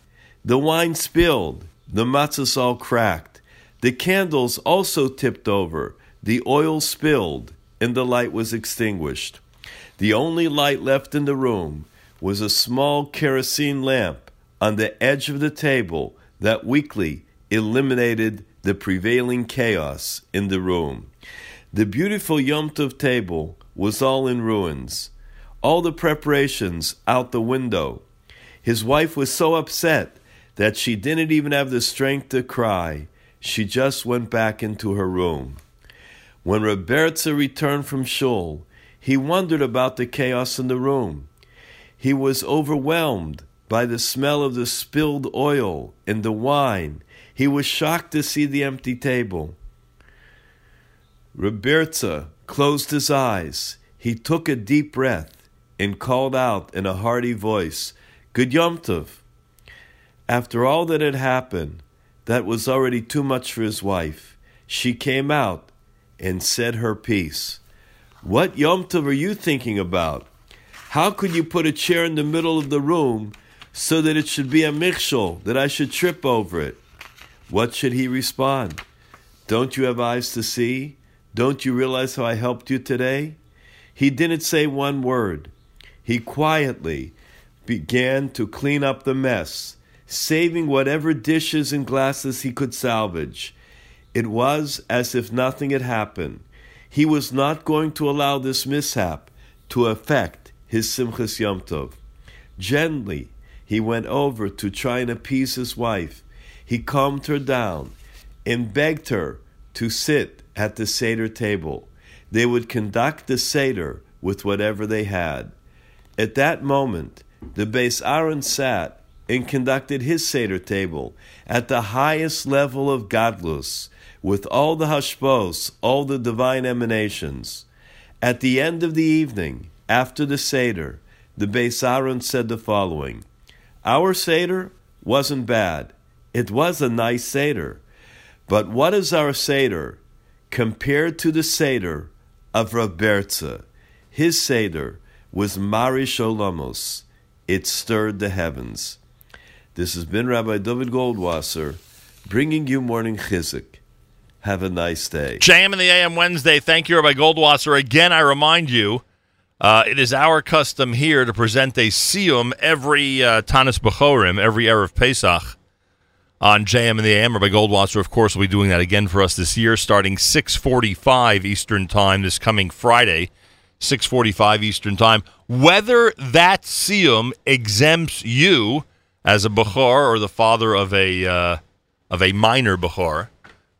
The wine spilled, the matzahs all cracked. The candles also tipped over, the oil spilled, and the light was extinguished. The only light left in the room was a small kerosene lamp on the edge of the table that weakly illuminated the prevailing chaos in the room. The beautiful Yom Tov table was all in ruins, all the preparations out the window. His wife was so upset that she didn't even have the strength to cry. She just went back into her room. When Roberta returned from shul, he wondered about the chaos in the room. He was overwhelmed by the smell of the spilled oil and the wine. He was shocked to see the empty table. Roberta closed his eyes. He took a deep breath and called out in a hearty voice, Good Yom Tov. After all that had happened, that was already too much for his wife. She came out and said her piece. What Yom Tov are you thinking about? How could you put a chair in the middle of the room so that it should be a mikshol, that I should trip over it? What should he respond? Don't you have eyes to see? Don't you realize how I helped you today? He didn't say one word. He quietly began to clean up the mess, saving whatever dishes and glasses he could salvage. It was as if nothing had happened. He was not going to allow this mishap to affect his Simchas Yom Tov. Gently, he went over to try and appease his wife. He calmed her down and begged her to sit at the Seder table. They would conduct the Seder with whatever they had. At that moment, the Beis Aaron sat and conducted his Seder table at the highest level of Gadlus, with all the hashpos, all the divine emanations. At the end of the evening, after the Seder, the Beis Aaron said the following Our Seder wasn't bad. It was a nice Seder. But what is our Seder compared to the Seder of Rav His Seder was Marish Olamos. It stirred the heavens. This has been Rabbi David Goldwasser bringing you morning chizuk. Have a nice day. JM in the AM Wednesday. Thank you, Rabbi Goldwasser. Again, I remind you, uh, it is our custom here to present a siyum every uh, Tanis Bechorim, every Erev Pesach on JM in the AM. Rabbi Goldwasser, of course, will be doing that again for us this year, starting 645 Eastern Time this coming Friday, 645 Eastern Time. Whether that siyum exempts you as a Bechor or the father of a, uh, of a minor Bechor,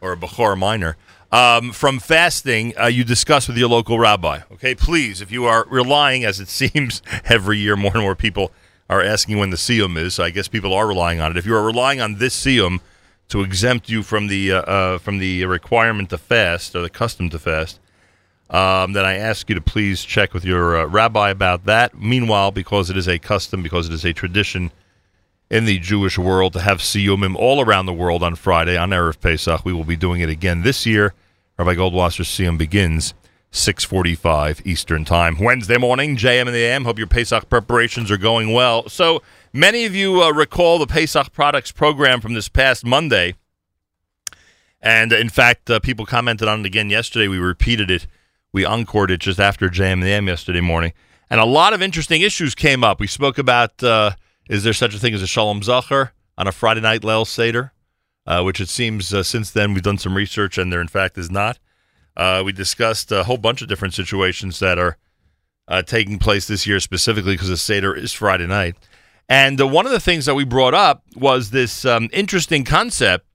or a Bechor minor, um, from fasting, uh, you discuss with your local rabbi. Okay, please, if you are relying, as it seems every year, more and more people are asking when the siyum is. So I guess people are relying on it. If you are relying on this siyum to exempt you from the uh, uh, from the requirement to fast or the custom to fast, um, then I ask you to please check with your uh, rabbi about that. Meanwhile, because it is a custom, because it is a tradition in the Jewish world to have siyumim all around the world on Friday on Erev Pesach, we will be doing it again this year. Rabbi Goldwasser's siyum begins 6:45 Eastern Time Wednesday morning. JM in the AM. Hope your Pesach preparations are going well. So many of you uh, recall the Pesach products program from this past Monday, and in fact, uh, people commented on it again yesterday. We repeated it, we encored it just after JM in the AM yesterday morning, and a lot of interesting issues came up. We spoke about uh, is there such a thing as a Shalom Zacher on a Friday night Leil Seder, uh, which it seems uh, since then we've done some research and there in fact is not. Uh, we discussed a whole bunch of different situations that are uh, taking place this year, specifically because the Seder is Friday night. And uh, one of the things that we brought up was this um, interesting concept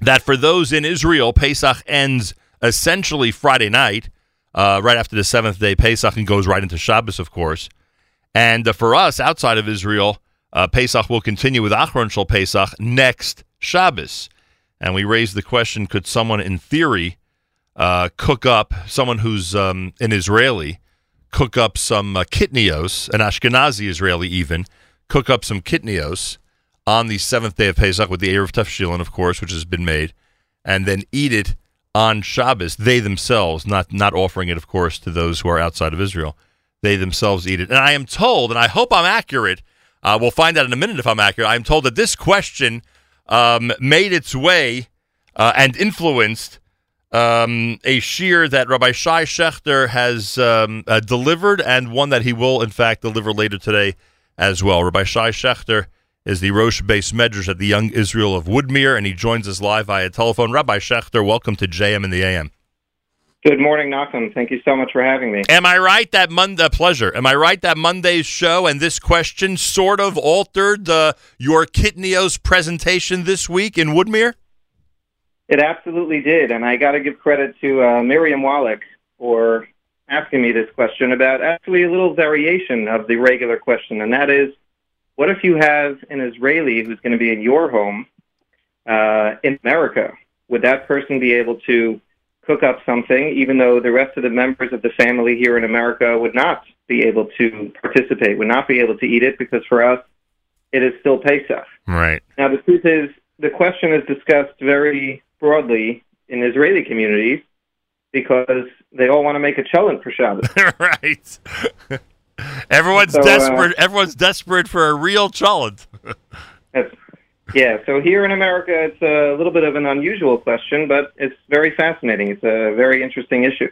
that for those in Israel, Pesach ends essentially Friday night, uh, right after the seventh day Pesach, and goes right into Shabbos, of course. And uh, for us outside of Israel, uh, Pesach will continue with Achron Shal Pesach next Shabbos. And we raised the question: Could someone, in theory, uh, cook up someone who's um, an Israeli, cook up some uh, kitnios, an Ashkenazi Israeli even, cook up some kitnios on the seventh day of Pesach with the Eruv Tavshilin, of course, which has been made, and then eat it on Shabbos. They themselves, not not offering it, of course, to those who are outside of Israel. They themselves eat it. And I am told, and I hope I'm accurate. Uh, we'll find out in a minute if I'm accurate. I'm told that this question um, made its way uh, and influenced um, a shiur that Rabbi Shay Schachter has um, uh, delivered, and one that he will, in fact, deliver later today as well. Rabbi Shay Schachter is the Rosh Beis Medrash at the Young Israel of Woodmere, and he joins us live via telephone. Rabbi Schachter, welcome to JM in the AM. Good morning, Nachum. Thank you so much for having me. Am I right that Monday? Pleasure. Am I right that Monday's show and this question sort of altered uh, your Kitnios presentation this week in Woodmere? It absolutely did, and I got to give credit to uh, Miriam Wallach for asking me this question about actually a little variation of the regular question, and that is, what if you have an Israeli who's going to be in your home uh, in America? Would that person be able to cook up something, even though the rest of the members of the family here in America would not be able to participate, would not be able to eat it, because for us, it is still Pesach. Right. Now, the truth is, the question is discussed very broadly in Israeli communities because they all want to make a cholent for Shabbos. right. Everyone's So, uh, desperate. Everyone's desperate for a real cholent. Yeah, so here in America, it's a little bit of an unusual question, but it's very fascinating. It's a very interesting issue.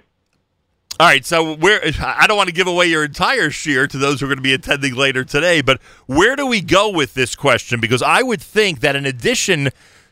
All right, so where I don't want to give away your entire shiur to those who are going to be attending later today, but where do we go with this question? Because I would think that in addition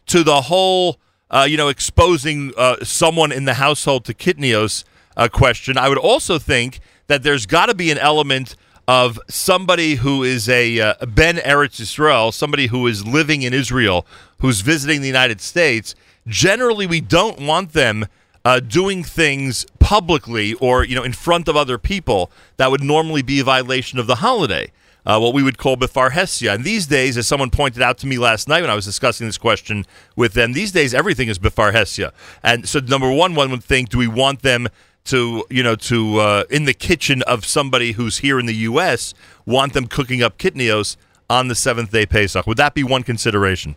to the whole, uh, you know, exposing uh, someone in the household to kitnios uh, question, I would also think that there's got to be an element of somebody who is a uh, Ben Eretz Israel, somebody who is living in Israel, who's visiting the United States. Generally, we don't want them uh, doing things publicly or you know in front of other people that would normally be a violation of the holiday. Uh, what we would call bifar hesia. And these days, as someone pointed out to me last night when I was discussing this question with them, these days everything is bifar hesia. And so, number one, one would think, do we want them to, you know, to uh, in the kitchen of somebody who's here in the U.S. want them cooking up kitnios on the seventh day Pesach? Would that be one consideration?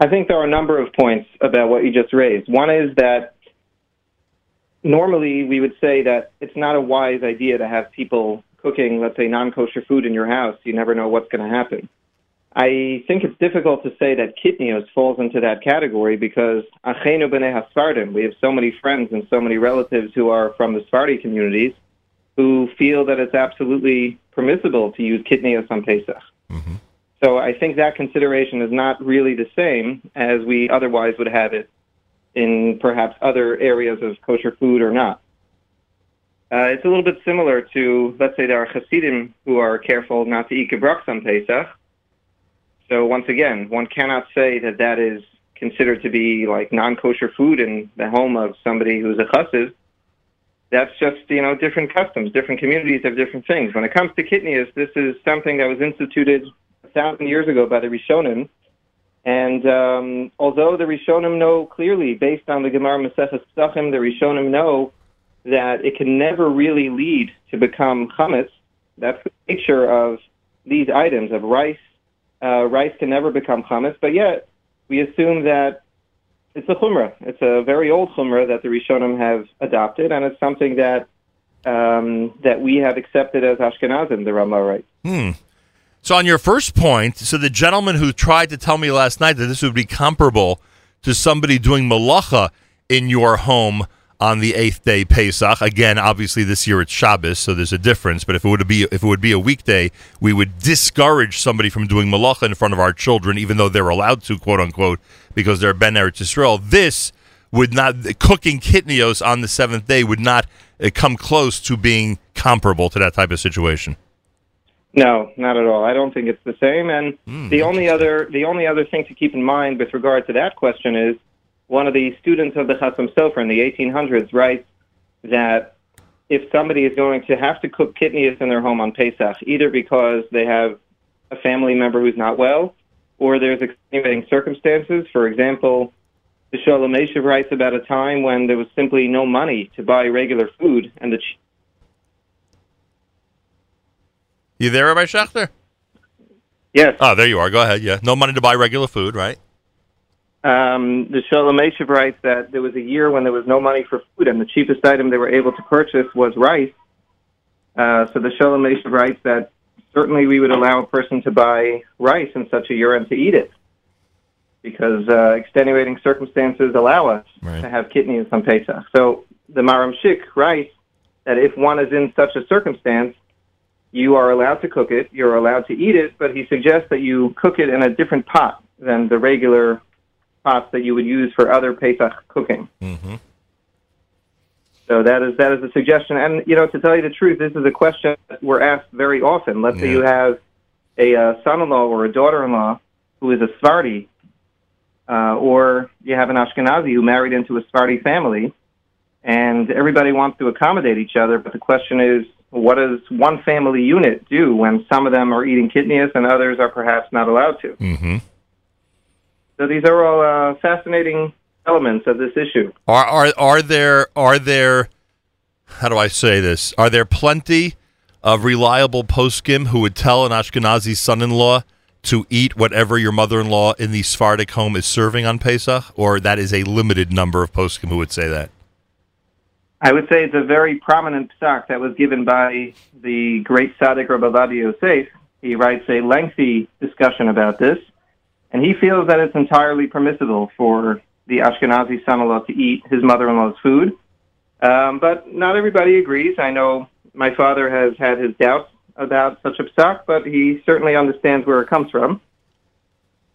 I think there are a number of points about what you just raised. One is that normally we would say that it's not a wise idea to have people cooking, let's say, non kosher food in your house. You never know what's going to happen. I think it's difficult to say that kitnios falls into that category because achenu b'nei hasfardim, we have so many friends and so many relatives who are from the Sephardi communities who feel that it's absolutely permissible to use kitnios on Pesach. Mm-hmm. So I think that consideration is not really the same as we otherwise would have it in perhaps other areas of kosher food or not. Uh, it's a little bit similar to, let's say, there are Hasidim who are careful not to eat gebraks on Pesach. So once again, one cannot say that that is considered to be like non-kosher food in the home of somebody who's a chassid. That's just you know different customs. Different communities have different things. When it comes to kitnios, this is something that was instituted a thousand years ago by the Rishonim. And um, although the Rishonim know clearly, based on the Gemara Maseches Pesachim, the Rishonim know that it can never really lead to become chametz. That's the nature of these items of rice. Uh, rice can never become chametz, but yet we assume that it's a chumrah. It's a very old chumrah that the Rishonim have adopted, and it's something that um, that we have accepted as Ashkenazim. The Ramah writes. Hmm. So on your first point, so the gentleman who tried to tell me last night that this would be comparable to somebody doing malacha in your home on the eighth day Pesach. Again, obviously this year it's Shabbos, so there's a difference. But if it would be if it would be a weekday, we would discourage somebody from doing malacha in front of our children, even though they're allowed to, quote unquote, because they're ben Eretz Yisrael. This would not cooking kitnios on the seventh day would not uh, come close to being comparable to that type of situation. No, not at all. I don't think it's the same. And the only other the only other thing to keep in mind with regard to that question is one of the students of the Chasam Sofer in the 1800s writes that if somebody is going to have to cook kitnios in their home on Pesach, either because they have a family member who's not well, or there's extenuating circumstances. For example, the Meshav writes about a time when there was simply no money to buy regular food, and the ch- You there, Rabbi Schachter? Yes. Oh, there you are. Go ahead. Yeah. No money to buy regular food, right? Um, the Shoel U'Meishiv writes that there was a year when there was no money for food, and the cheapest item they were able to purchase was rice. Uh, so the Shoel U'Meishiv writes that certainly we would allow a person to buy rice in such a year and to eat it, because uh, extenuating circumstances allow us to have kitnios on Pesach. So the Maharam Schick writes that if one is in such a circumstance, you are allowed to cook it, you're allowed to eat it, but he suggests that you cook it in a different pot than the regular pots that you would use for other Pesach cooking. Mm-hmm. So that is that is a suggestion. And you know, to tell you the truth, this is a question that we're asked very often. Let's say you have a uh, son-in-law or a daughter-in-law who is a Sephardi, uh, or you have an Ashkenazi who married into a Sephardi family, and everybody wants to accommodate each other. But the question is, what does one family unit do when some of them are eating kitnios and others are perhaps not allowed to? Mm-hmm. So these are all uh, fascinating elements of this issue. Are are are there are there how do I say this? Are there plenty of reliable poskim who would tell an Ashkenazi son-in-law to eat whatever your mother-in-law in the Sephardic home is serving on Pesach, or that is a limited number of poskim who would say that? I would say it's a very prominent psak that was given by the great Tzaddik Rabbi Ovadia Yosef. He writes a lengthy discussion about this, and he feels that it's entirely permissible for the Ashkenazi son-in-law to eat his mother-in-law's food. Um, but not everybody agrees. I know my father has had his doubts about such a psak, but he certainly understands where it comes from.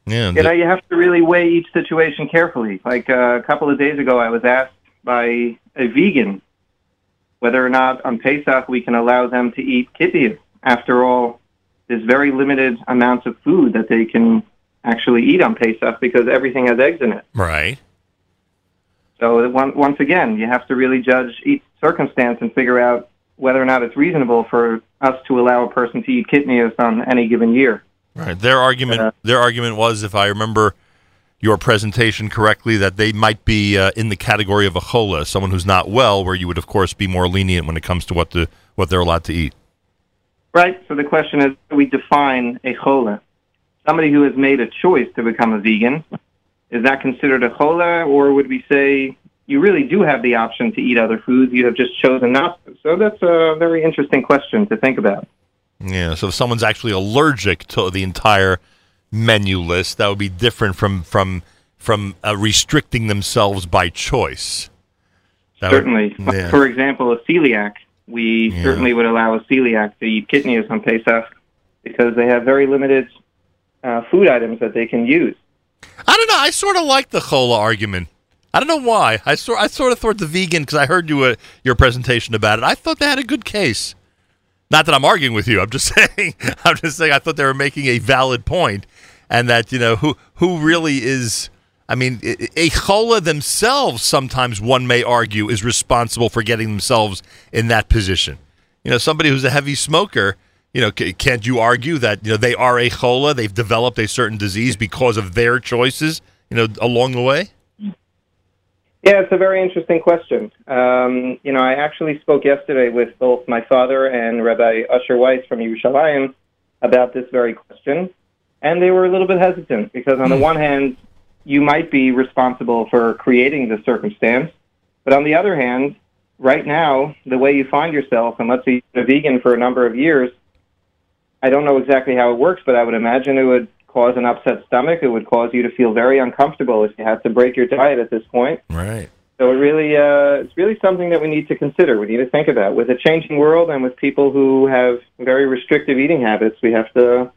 Yeah. You know, you have to really weigh each situation carefully. Like uh, a couple of days ago, I was asked by a vegan whether or not on Pesach we can allow them to eat kitnios. After all, there's very limited amounts of food that they can actually eat on Pesach because everything has eggs in it. Right. So once again, you have to really judge each circumstance and figure out whether or not it's reasonable for us to allow a person to eat kitnios on any given year. Right. Their argument their argument was, if I remember your presentation correctly, that they might be uh, in the category of a chola, someone who's not well, where you would of course be more lenient when it comes to what the what they're allowed to eat. Right. So the question is, do we define a chola? Somebody who has made a choice to become a vegan, is that considered a chola, or would we say you really do have the option to eat other foods, you have just chosen not to? So that's a very interesting question to think about. Yeah. So if someone's actually allergic to the entire menu list that would be different from from from uh, restricting themselves by choice. That would- Certainly. yeah. For example, a celiac, we certainly would allow a celiac to eat kitnios on Pesach because they have very limited uh, food items that they can use. I don't know. I sort of like the chola argument. I don't know why. I sort I sort of thought the vegan because I heard you uh, your presentation about it. I thought they had a good case. Not that I'm arguing with you. I'm just saying. I'm just saying. I thought they were making a valid point, and that you know who who really is. I mean, a chola themselves. Sometimes one may argue is responsible for getting themselves in that position. You know, somebody who's a heavy smoker. You know, can't you argue that you know they are a chola? They've developed a certain disease because of their choices. You know, along the way. Yeah, it's a very interesting question. Um, you know, I actually spoke yesterday with both my father and Rabbi Usher Weiss from Yerushalayim about this very question, and they were a little bit hesitant because, on the one hand, you might be responsible for creating the circumstance, but on the other hand, right now, the way you find yourself, and let's say you've been a vegan for a number of years, I don't know exactly how it works, but I would imagine it would cause an upset stomach. It would cause you to feel very uncomfortable if you had to break your diet at this point. Right. So it really, uh, it's really something that we need to consider. We need to think about with a changing world and with people who have very restrictive eating habits. We have to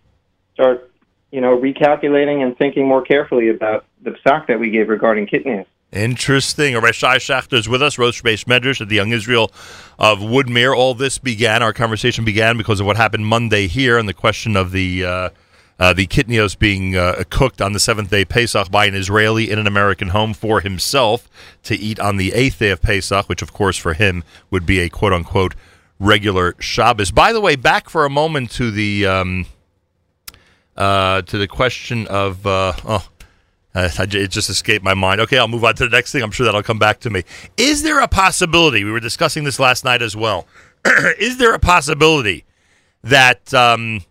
start, you know, recalculating and thinking more carefully about the stock that we gave regarding kitnios. Interesting. Rabbi Shay Schachter is with us, Rosh Beis Medrash at the Young Israel of Woodmere. All this began, our conversation began because of what happened Monday here and the question of the uh, uh, the kitnios being uh, cooked on the seventh day Pesach by an Israeli in an American home for himself to eat on the eighth day of Pesach, which of course for him would be a quote unquote regular Shabbos. By the way, back for a moment to the um, uh, to the question of uh, oh. It just escaped my mind. Okay, I'll move on to the next thing. I'm sure that'll come back to me. Is there a possibility? We were discussing this last night as well. is there a possibility that um,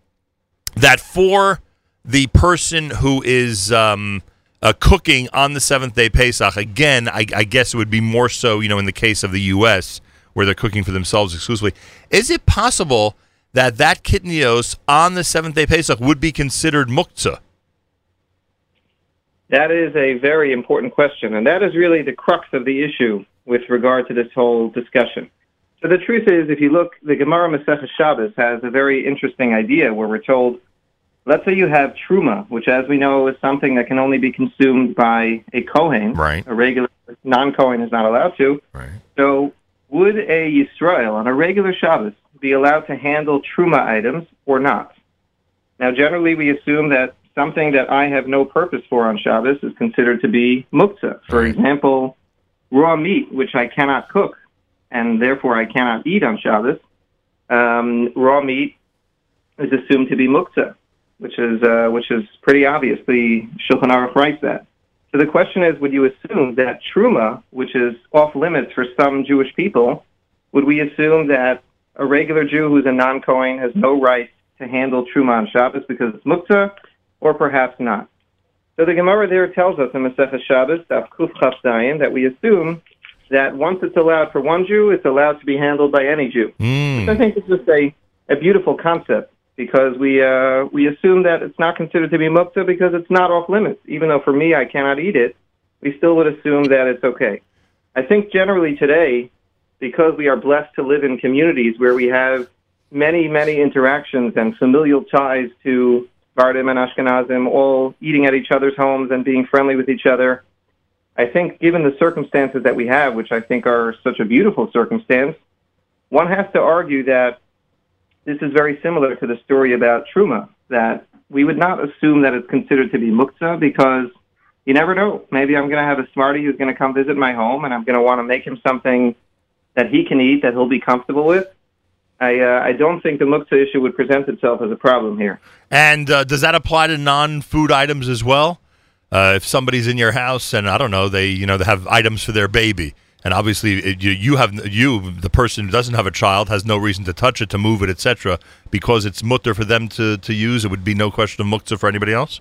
that for the person who is um, uh, cooking on the seventh day Pesach, again, I, I guess it would be more so, you know, in the case of the U.S. where they're cooking for themselves exclusively. Is it possible that that kitnios on the seventh day Pesach would be considered muktzah? That is a very important question, and that is really the crux of the issue with regard to this whole discussion. So the truth is, if you look, the Gemara Masechah Shabbos has a very interesting idea where we're told, let's say you have truma, which, as we know, is something that can only be consumed by a kohen. Right. A regular non-kohen is not allowed to. Right. So would a Yisrael on a regular Shabbos be allowed to handle truma items or not? Now, generally, we assume that something that I have no purpose for on Shabbos is considered to be muktzah. For example, raw meat, which I cannot cook, and therefore I cannot eat on Shabbos. Um, raw meat is assumed to be muktzah, which is uh, which is pretty obvious. The Shulchan Aruch writes that. So the question is, would you assume that truma, which is off limits for some Jewish people, would we assume that a regular Jew who's a non-Kohen has no right to handle truma on Shabbos because it's muktzah, or perhaps not? So the Gemara there tells us in Masechah Shabbos, Kuf Chaf Zayin, that we assume that once it's allowed for one Jew, it's allowed to be handled by any Jew. Which I think is just a, a beautiful concept because we uh, we assume that it's not considered to be muktzah because it's not off limits. Even though for me I cannot eat it, we still would assume that it's okay. I think generally today, because we are blessed to live in communities where we have many, many interactions and familial ties to Sephardim and Ashkenazim, all eating at each other's homes and being friendly with each other. I think, given the circumstances that we have, which I think are such a beautiful circumstance, one has to argue that this is very similar to the story about Truma, that we would not assume that it's considered to be muktzah because you never know. Maybe I'm going to have a smarty who's going to come visit my home and I'm going to want to make him something that he can eat that he'll be comfortable with. I, uh, I don't think the muktzah issue would present itself as a problem here. And uh, does that apply to non-food items as well? Uh, if somebody's in your house and I don't know, they you know they have items for their baby, and obviously it, you you have you the person who doesn't have a child has no reason to touch it, to move it, etc. Because it's mutter for them to to use. It would be no question of muktzah for anybody else.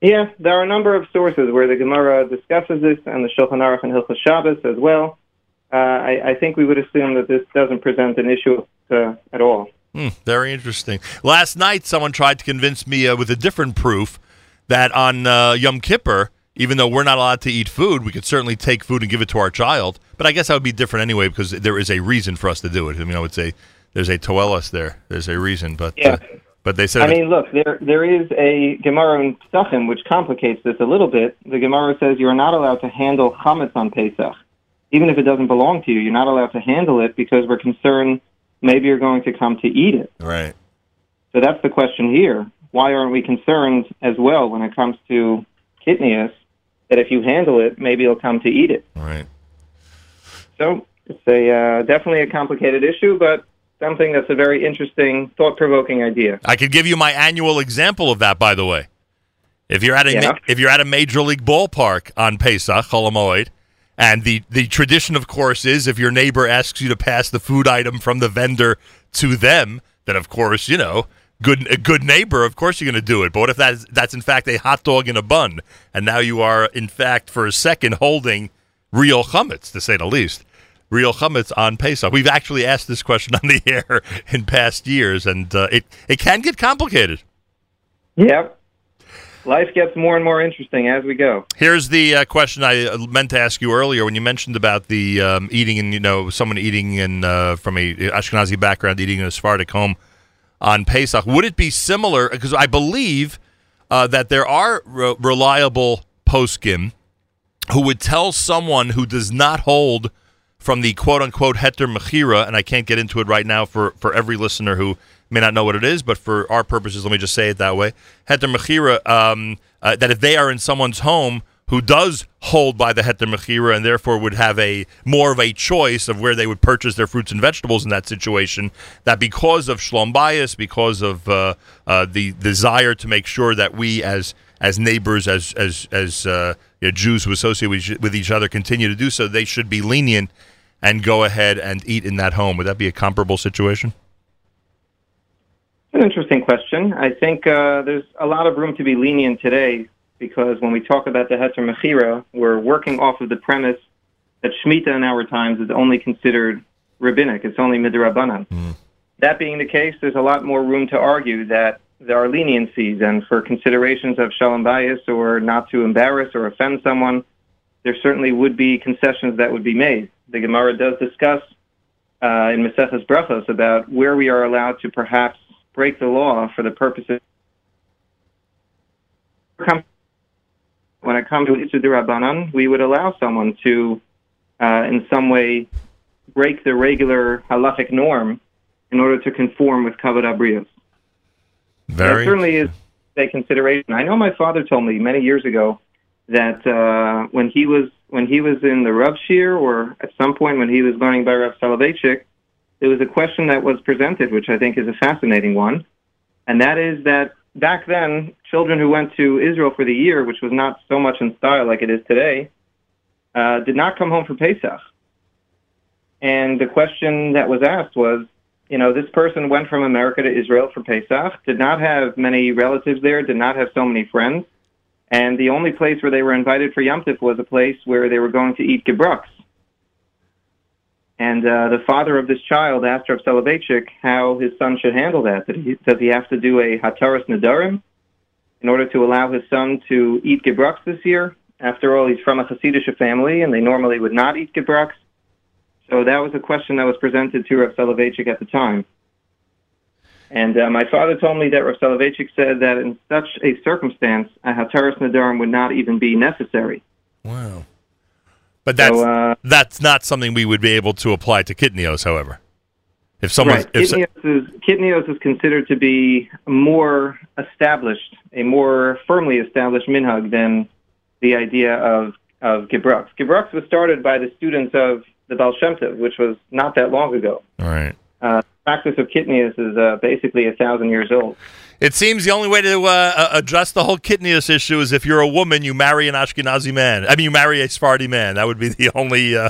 Yeah, there are a number of sources where the Gemara discusses this, and the Shulchan Aruch and Hilchas Shabbos as well. Uh, I, I think we would assume that this doesn't present an issue uh, at all. Hmm, very interesting. Last night, someone tried to convince me uh, with a different proof that on uh, Yom Kippur, even though we're not allowed to eat food, we could certainly take food and give it to our child. But I guess that would be different anyway because there is a reason for us to do it. I mean, I would say there's a toelis there. There's a reason, but Yeah. uh, but they said I mean, look, there there is a Gemara in Psachim which complicates this a little bit. The Gemara says you're not allowed to handle chametz on Pesach, even if it doesn't belong to you. You're not allowed to handle it because we're concerned maybe you're going to come to eat it. right. So that's the question here. Why aren't we concerned as well when it comes to kitnius that if you handle it, maybe you'll come to eat it? Right. So it's a uh, definitely a complicated issue, but something that's a very interesting, thought-provoking idea. I could give you my annual example of that, by the way. If you're at a Yeah. if you're at a major league ballpark on Pesach, Chol Hamoed, and the the tradition, of course, is if your neighbor asks you to pass the food item from the vendor to them, then of course you know good a good neighbor, of course you're going to do it. But what if that's that's in fact a hot dog in a bun, and now you are in fact for a second holding real chametz, to say the least. Real chametz on Pesach. We've actually asked this question on the air in past years, and uh, it it can get complicated. Yep. Life gets more and more interesting as we go. Here's the uh, question I uh, meant to ask you earlier when you mentioned about the um, eating and you know someone eating in uh, from a Ashkenazi background eating in a Sephardic home on Pesach. Would it be similar? Because I believe uh, that there are re- reliable poskim who would tell someone who does not hold from the quote unquote heter mechira, and I can't get into it right now for, for every listener who may not know what it is, but for our purposes, let me just say it that way. Heter mechira, um, uh, that if they are in someone's home who does hold by the heter mechira and therefore would have a more of a choice of where they would purchase their fruits and vegetables in that situation, that because of shalom bayis, because of uh, uh, the desire to make sure that we as as neighbors, as as as uh, you know, Jews who associate with, with each other, continue to do so, they should be lenient and go ahead and eat in that home. Would that be a comparable situation? An interesting question. I think uh, there's a lot of room to be lenient today because when we talk about the Heter Mechira, we're working off of the premise that Shemitah in our times is only considered rabbinic. It's only midrabanan. That being the case, there's a lot more room to argue that there are leniencies, and for considerations of shalom bayis or not to embarrass or offend someone, there certainly would be concessions that would be made. The Gemara does discuss uh, in Maseches Brachos about where we are allowed to perhaps break the law for the purposes. When it comes to Issur Rabbanan, we would allow someone to, uh, in some way, break the regular halachic norm in order to conform with Kavod Habriyos. Very. That certainly is a consideration. I know my father told me many years ago that uh, when he was when he was in the Rav Shir or at some point when he was learning by Rav Soloveitchik, there was a question that was presented, which I think is a fascinating one, and that is that back then, children who went to Israel for the year, which was not so much in style like it is today, uh, did not come home for Pesach. And the question that was asked was, you know, this person went from America to Israel for Pesach, did not have many relatives there, did not have so many friends, and the only place where they were invited for Yom Tif was a place where they were going to eat gebrux. And uh, the father of this child asked Rav Soloveitchik how his son should handle that. Did he, does he have to do a hataras nedarim in order to allow his son to eat gebrux this year? After all, he's from a Hasidic family, and they normally would not eat gebrux. So that was a question that was presented to Rav Soloveitchik at the time. And uh, my father told me that Rav Soloveitchik said that in such a circumstance, a hataras nedarim would not even be necessary. Wow. But that's So, uh, that's not something we would be able to apply to kitnios, however. If someone, right. if so- is, Kitnios is considered to be more established, a more firmly established minhag than the idea of, of Gebrux. Gebrux was started by the students of the Baal Shem Tov, which was not that long ago. all right. Uh, practice of Kitnios is uh, basically a thousand years old. It seems the only way to uh, uh, address the whole kitnius issue is if you're a woman, you marry an Ashkenazi man. I mean, you marry a Sephardi man. That would be the only uh,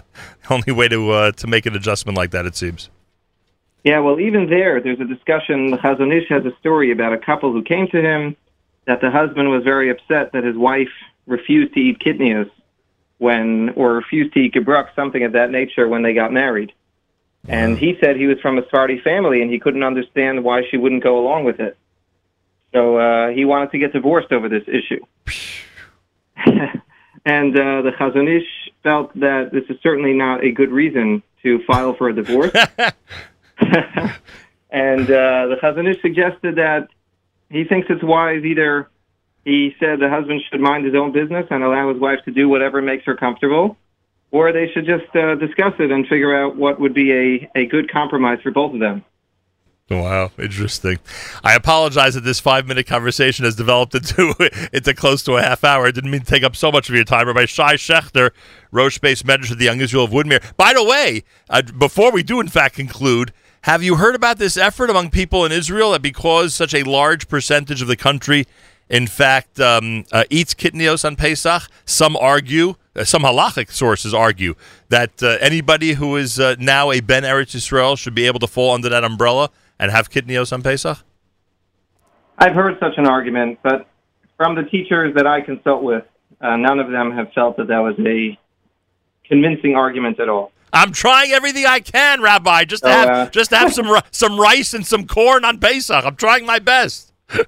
only way to uh, to make an adjustment like that. It seems. Yeah, well, even there, there's a discussion. The has a story about a couple who came to him that the husband was very upset that his wife refused to eat kitnios when, or refused to eat gebruk, something of that nature, when they got married. And he said he was from a Sephardi family and he couldn't understand why she wouldn't go along with it. So uh, he wanted to get divorced over this issue. and uh, the Chazon Ish felt that this is certainly not a good reason to file for a divorce. and uh, the Chazon Ish suggested that he thinks it's wise either he said the husband should mind his own business and allow his wife to do whatever makes her comfortable, or they should just uh, discuss it and figure out what would be a, a good compromise for both of them. Wow, interesting. I apologize that this five minute conversation has developed into into close to a half hour. I didn't mean to take up so much of your time. Rabbi Shay Schachter, Rosh Beis Medrash of the Young Israel of Woodmere. By the way, uh, before we do in fact conclude, have you heard about this effort among people in Israel that because such a large percentage of the country, in fact, um, uh, eats kitnios on Pesach, some argue, uh, some halachic sources argue, that uh, anybody who is uh, now a Ben Eretz Yisrael should be able to fall under that umbrella and have kitnios on Pesach? I've heard such an argument, but from the teachers that I consult with, uh, none of them have felt that that was a convincing argument at all. I'm trying everything I can, Rabbi, just to So, have uh, just to have some some rice and some corn on Pesach. I'm trying my best.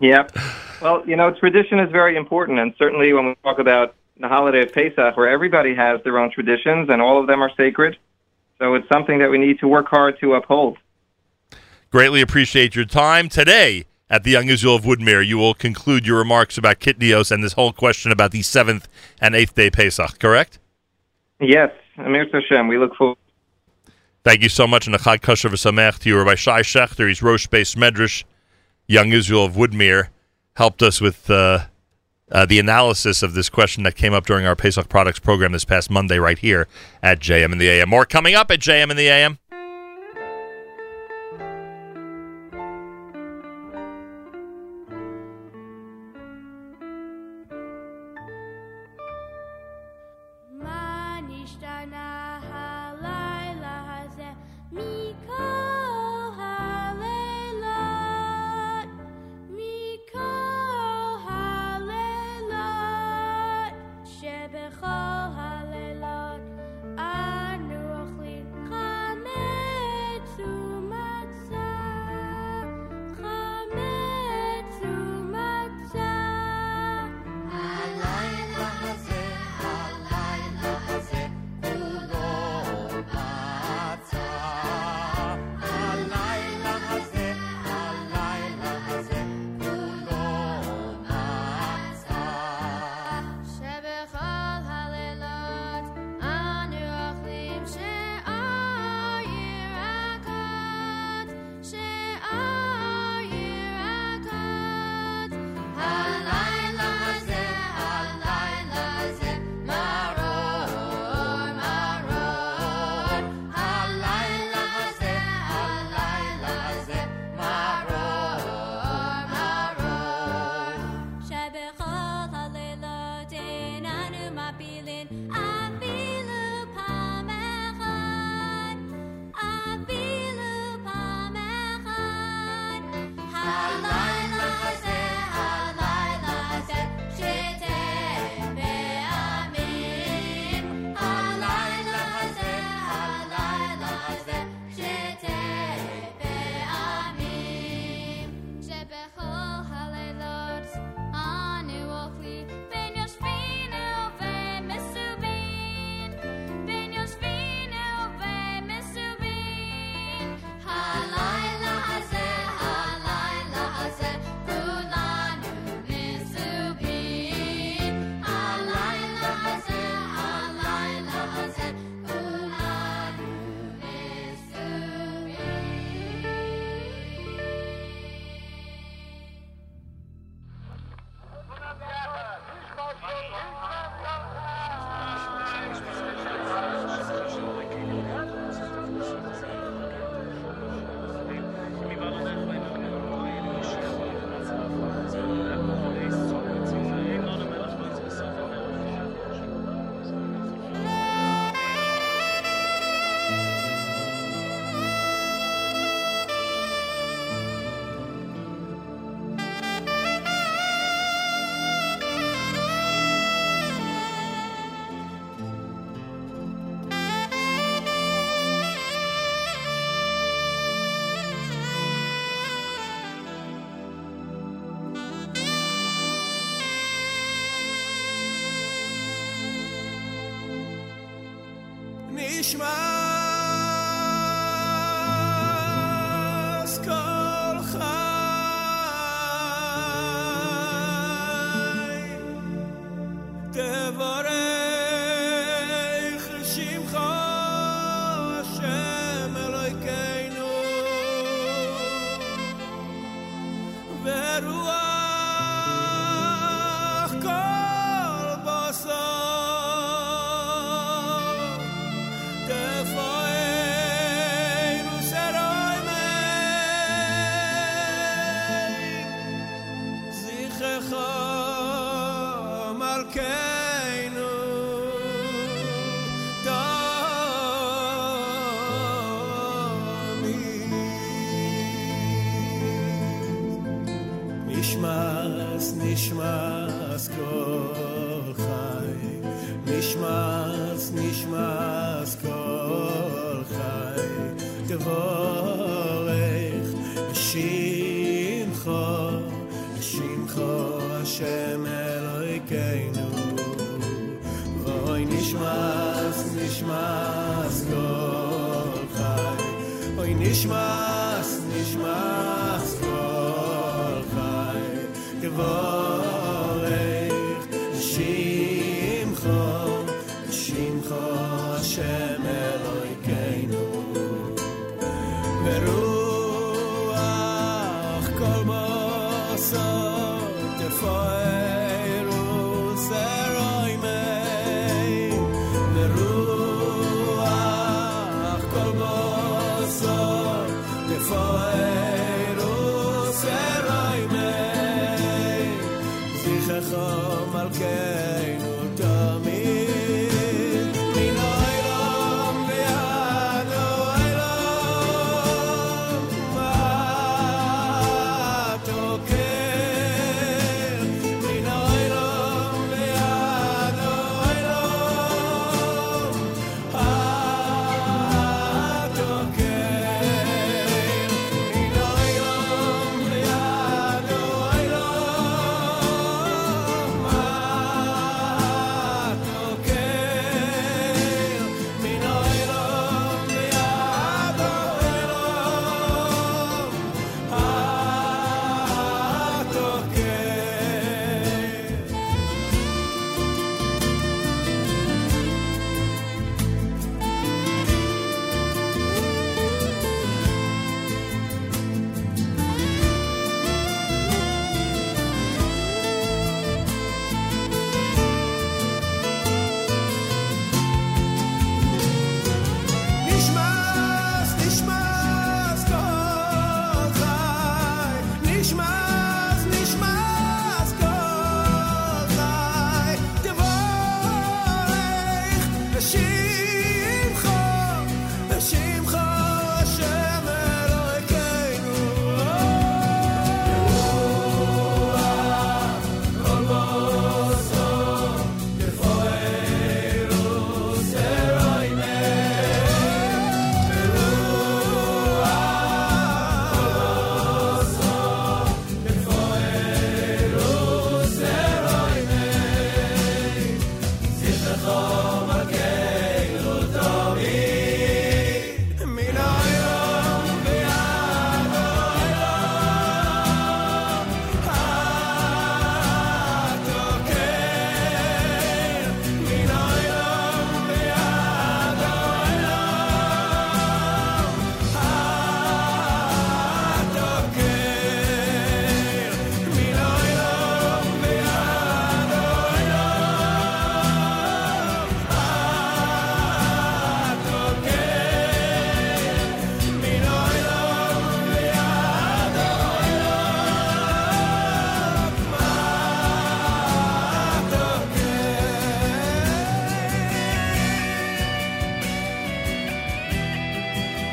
Yep. Well, you know, tradition is very important, and certainly when we talk about the holiday of Pesach, where everybody has their own traditions and all of them are sacred, so it's something that we need to work hard to uphold. Greatly appreciate your time today at the Young Israel of Woodmere. You will conclude your remarks about kitnios and this whole question about the seventh and eighth day Pesach. Correct? Yes, Amir Hashem, we look forward. Thank you so much, and a Chag Kosher v'Samech to you, Rabbi Shay Schachter. He's Rosh Beis Medrash, Young Israel of Woodmere, helped us with uh, uh, the analysis of this question that came up during our Pesach Products program this past Monday, right here at JM in the AM. More coming up at JM in the AM.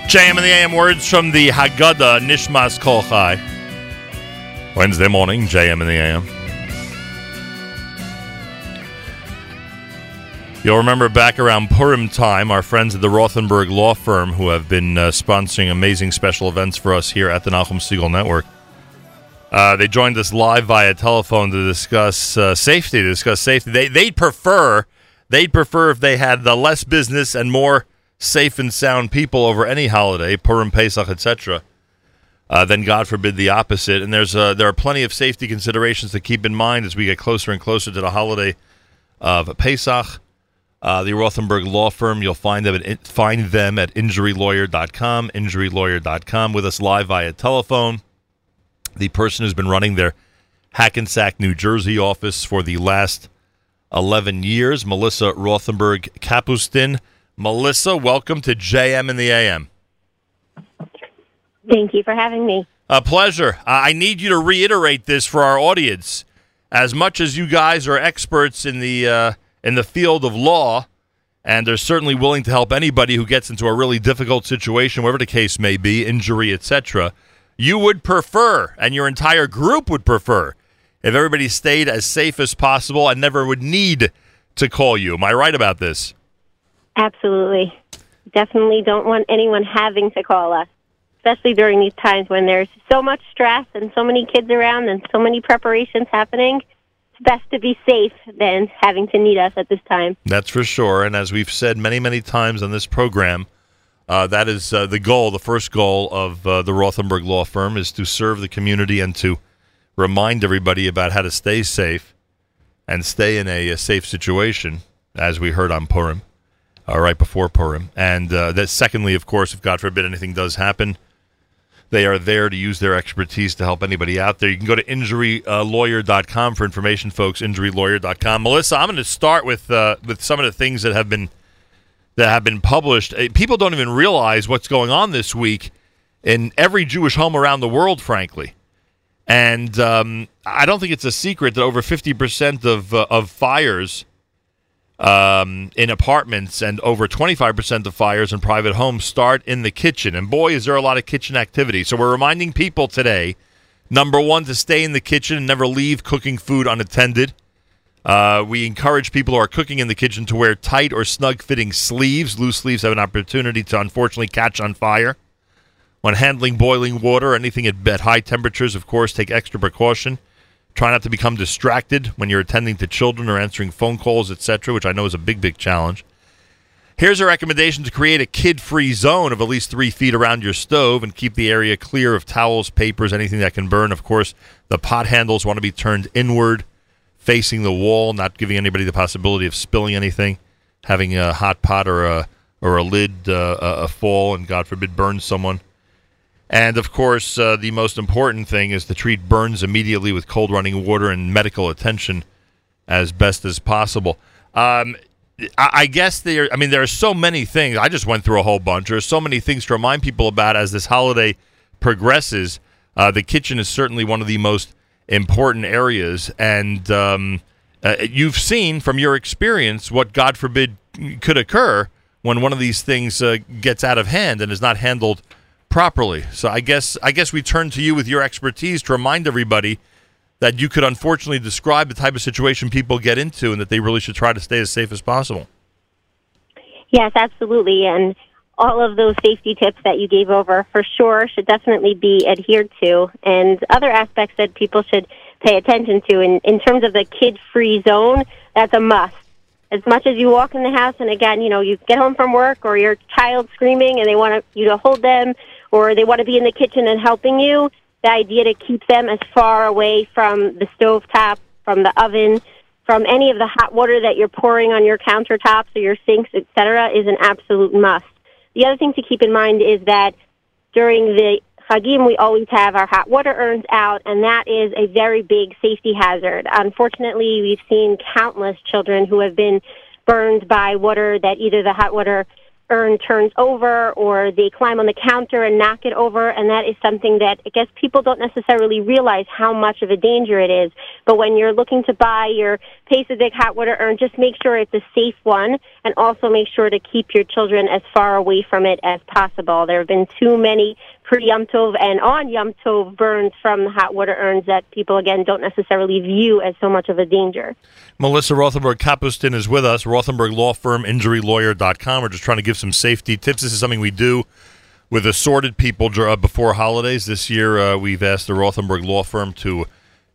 JM in the AM words from the Haggadah Nishmas Kol Chai. Wednesday morning, JM in the AM. You'll remember back around Purim time, our friends at the Rothenberg Law Firm, who have been uh, sponsoring amazing special events for us here at the Nachum Segal Network, uh, they joined us live via telephone to discuss uh, safety. To discuss safety, they they'd prefer they'd prefer if they had the less business and more safe and sound people over any holiday, Purim, Pesach, etc., uh, then God forbid the opposite. And there's uh, there are plenty of safety considerations to keep in mind as we get closer and closer to the holiday of Pesach. Uh, the Rothenberg Law Firm, you'll find them at find them at injurylawyer.com, injurylawyer.com, with us live via telephone. The person who's been running their Hackensack, New Jersey office for the last 11 years, Melissa Rothenberg Kapustin. Melissa, welcome to JM in the AM. Thank you for having me. A pleasure. I I need you to reiterate this for our audience. As much as you guys are experts in the uh, in the field of law, and they're certainly willing to help anybody who gets into a really difficult situation, whatever the case may be, injury, etc., you would prefer, and your entire group would prefer, if everybody stayed as safe as possible and never would need to call you. Am I right about this? Absolutely. Definitely don't want anyone having to call us, especially during these times when there's so much stress and so many kids around and so many preparations happening. It's best to be safe than having to need us at this time. That's for sure. And as we've said many, many times on this program, uh, that is uh, the goal. The first goal of uh, the Rothenberg Law Firm is to serve the community and to remind everybody about how to stay safe and stay in a, a safe situation, as we heard on Purim, uh, right before Purim. And uh, that, secondly, of course, if God forbid anything does happen, they are there to use their expertise to help anybody out there. You can go to injurylawyer.com for information, folks. Injurylawyer.com. Melissa, I'm going to start with uh, with some of the things that have been that have been published. Uh, People don't even realize what's going on this week in every Jewish home around the world, frankly. And um, I don't think it's a secret that over 50% of uh, of fires um, in apartments and over 25% of fires in private homes start in the kitchen. And boy, is there a lot of kitchen activity. So we're reminding people today number one, to stay in the kitchen and never leave cooking food unattended. Uh, we encourage people who are cooking in the kitchen to wear tight or snug fitting sleeves. Loose sleeves have an opportunity to unfortunately catch on fire. When handling boiling water or anything at, at high temperatures, of course, take extra precaution. Try not to become distracted when you're attending to children or answering phone calls, etc., which I know is a big, big challenge. Here's a recommendation to create a kid free zone of at least three feet around your stove and keep the area clear of towels, papers, anything that can burn. Of course, the pot handles want to be turned inward, facing the wall, not giving anybody the possibility of spilling anything. Having a hot pot or a, or a lid uh, a a fall and, God forbid, burn someone. And of course, uh, the most important thing is to treat burns immediately with cold running water and medical attention as best as possible. Um, I, guess there. I mean, there are so many things. I just went through a whole bunch. There are so many things to remind people about as this holiday progresses. Uh, the kitchen is certainly one of the most important areas, and um, uh, you've seen from your experience what, God forbid, could occur when one of these things uh, gets out of hand and is not handled properly. So I guess I guess we turn to you with your expertise to remind everybody that you could unfortunately describe the type of situation people get into and that they really should try to stay as safe as possible. Yes, absolutely. And all of those safety tips that you gave over for sure should definitely be adhered to. And other aspects that people should pay attention to in, in terms of the kid free zone, that's a must. As much as you walk in the house and again, you know, you get home from work or your child screaming and they want you to hold them or they want to be in the kitchen and helping you, the idea to keep them as far away from the stove top, from the oven, from any of the hot water that you're pouring on your countertops or your sinks, etc., is an absolute must. The other thing to keep in mind is that during the Chagim, we always have our hot water urns out, and that is a very big safety hazard. Unfortunately, we've seen countless children who have been burned by water that either the hot water urn turns over or they climb on the counter and knock it over and that is something that I guess people don't necessarily realize how much of a danger it is. But when you're looking to buy your Pesachdik hot water urn, just make sure it's a safe one and also make sure to keep your children as far away from it as possible. There have been too many pre Yom Tov and on Yom Tov burns from the hot water urns that people again don't necessarily view as so much of a danger. Melissa Rothenberg Kapustin is with us, Rothenberg Law Firm, injurylawyer.com. We're just trying to give some safety tips. This is something we do with assorted people uh, before holidays. This year, uh, we've asked the Rothenberg Law Firm to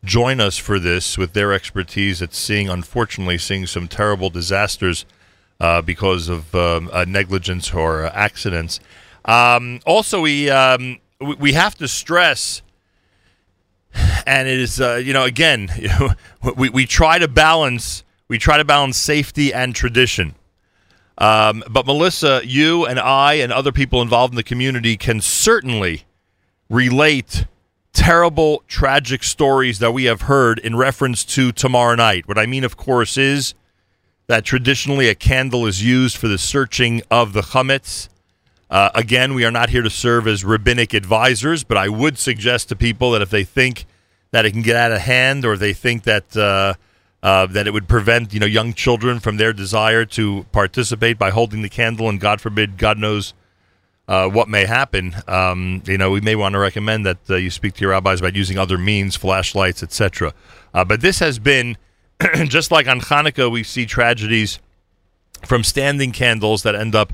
join us for this with their expertise at seeing, unfortunately, seeing some terrible disasters uh, because of um, uh, negligence or uh, accidents. Um, also, we, um, we have to stress, and it is uh, you know again we we try to balance we try to balance safety and tradition. Um, but Melissa, you and I and other people involved in the community can certainly relate terrible, tragic stories that we have heard in reference to tomorrow night. What I mean, of course, is that traditionally a candle is used for the searching of the chametz. Uh, again, we are not here to serve as rabbinic advisors, but I would suggest to people that if they think that it can get out of hand, or they think that uh, uh, that it would prevent you know young children from their desire to participate by holding the candle, and God forbid, God knows uh, what may happen. Um, you know, we may want to recommend that uh, you speak to your rabbis about using other means, flashlights, etc. Uh, but this has been just like on Hanukkah, we see tragedies from standing candles that end up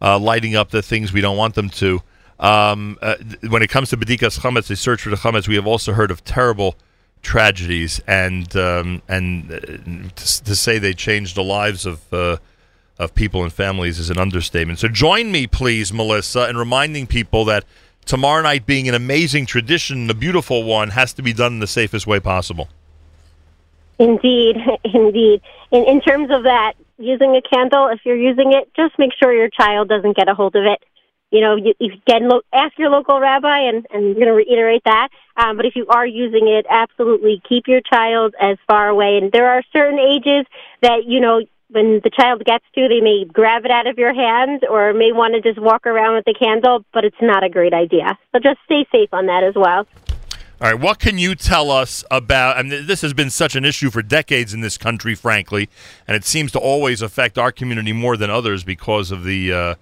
uh, lighting up the things we don't want them to. Um, uh, when it comes to Bedikas Chametz, the search for the Chametz, we have also heard of terrible tragedies, and um, and uh, to, to say they changed the lives of uh, of people and families is an understatement. So join me, please, Melissa, in reminding people that tomorrow night being an amazing tradition, a beautiful one, has to be done in the safest way possible. Indeed, indeed. In, in terms of that, using a candle, if you're using it, just make sure your child doesn't get a hold of it. You know, you, you get lo- ask your local rabbi, and, and I'm going to reiterate that. Um, but if you are using it, absolutely keep your child as far away. And there are certain ages that you know when the child gets to, they may grab it out of your hands or may want to just walk around with the candle, but it's not a great idea. So just stay safe on that as well. All right, what can you tell us about? I mean, this has been such an issue for decades in this country, frankly, and it seems to always affect our community more than others because of the, uh,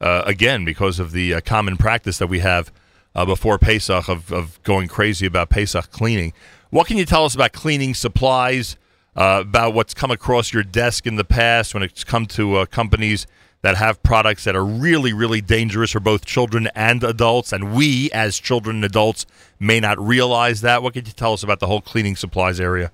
uh, again, because of the uh, common practice that we have uh, before Pesach of, of going crazy about Pesach cleaning. What can you tell us about cleaning supplies? Uh, about what's come across your desk in the past when it's come to uh, companies that have products that are really, really dangerous for both children and adults, and we as children and adults may not realize that. What could you tell us about the whole cleaning supplies area?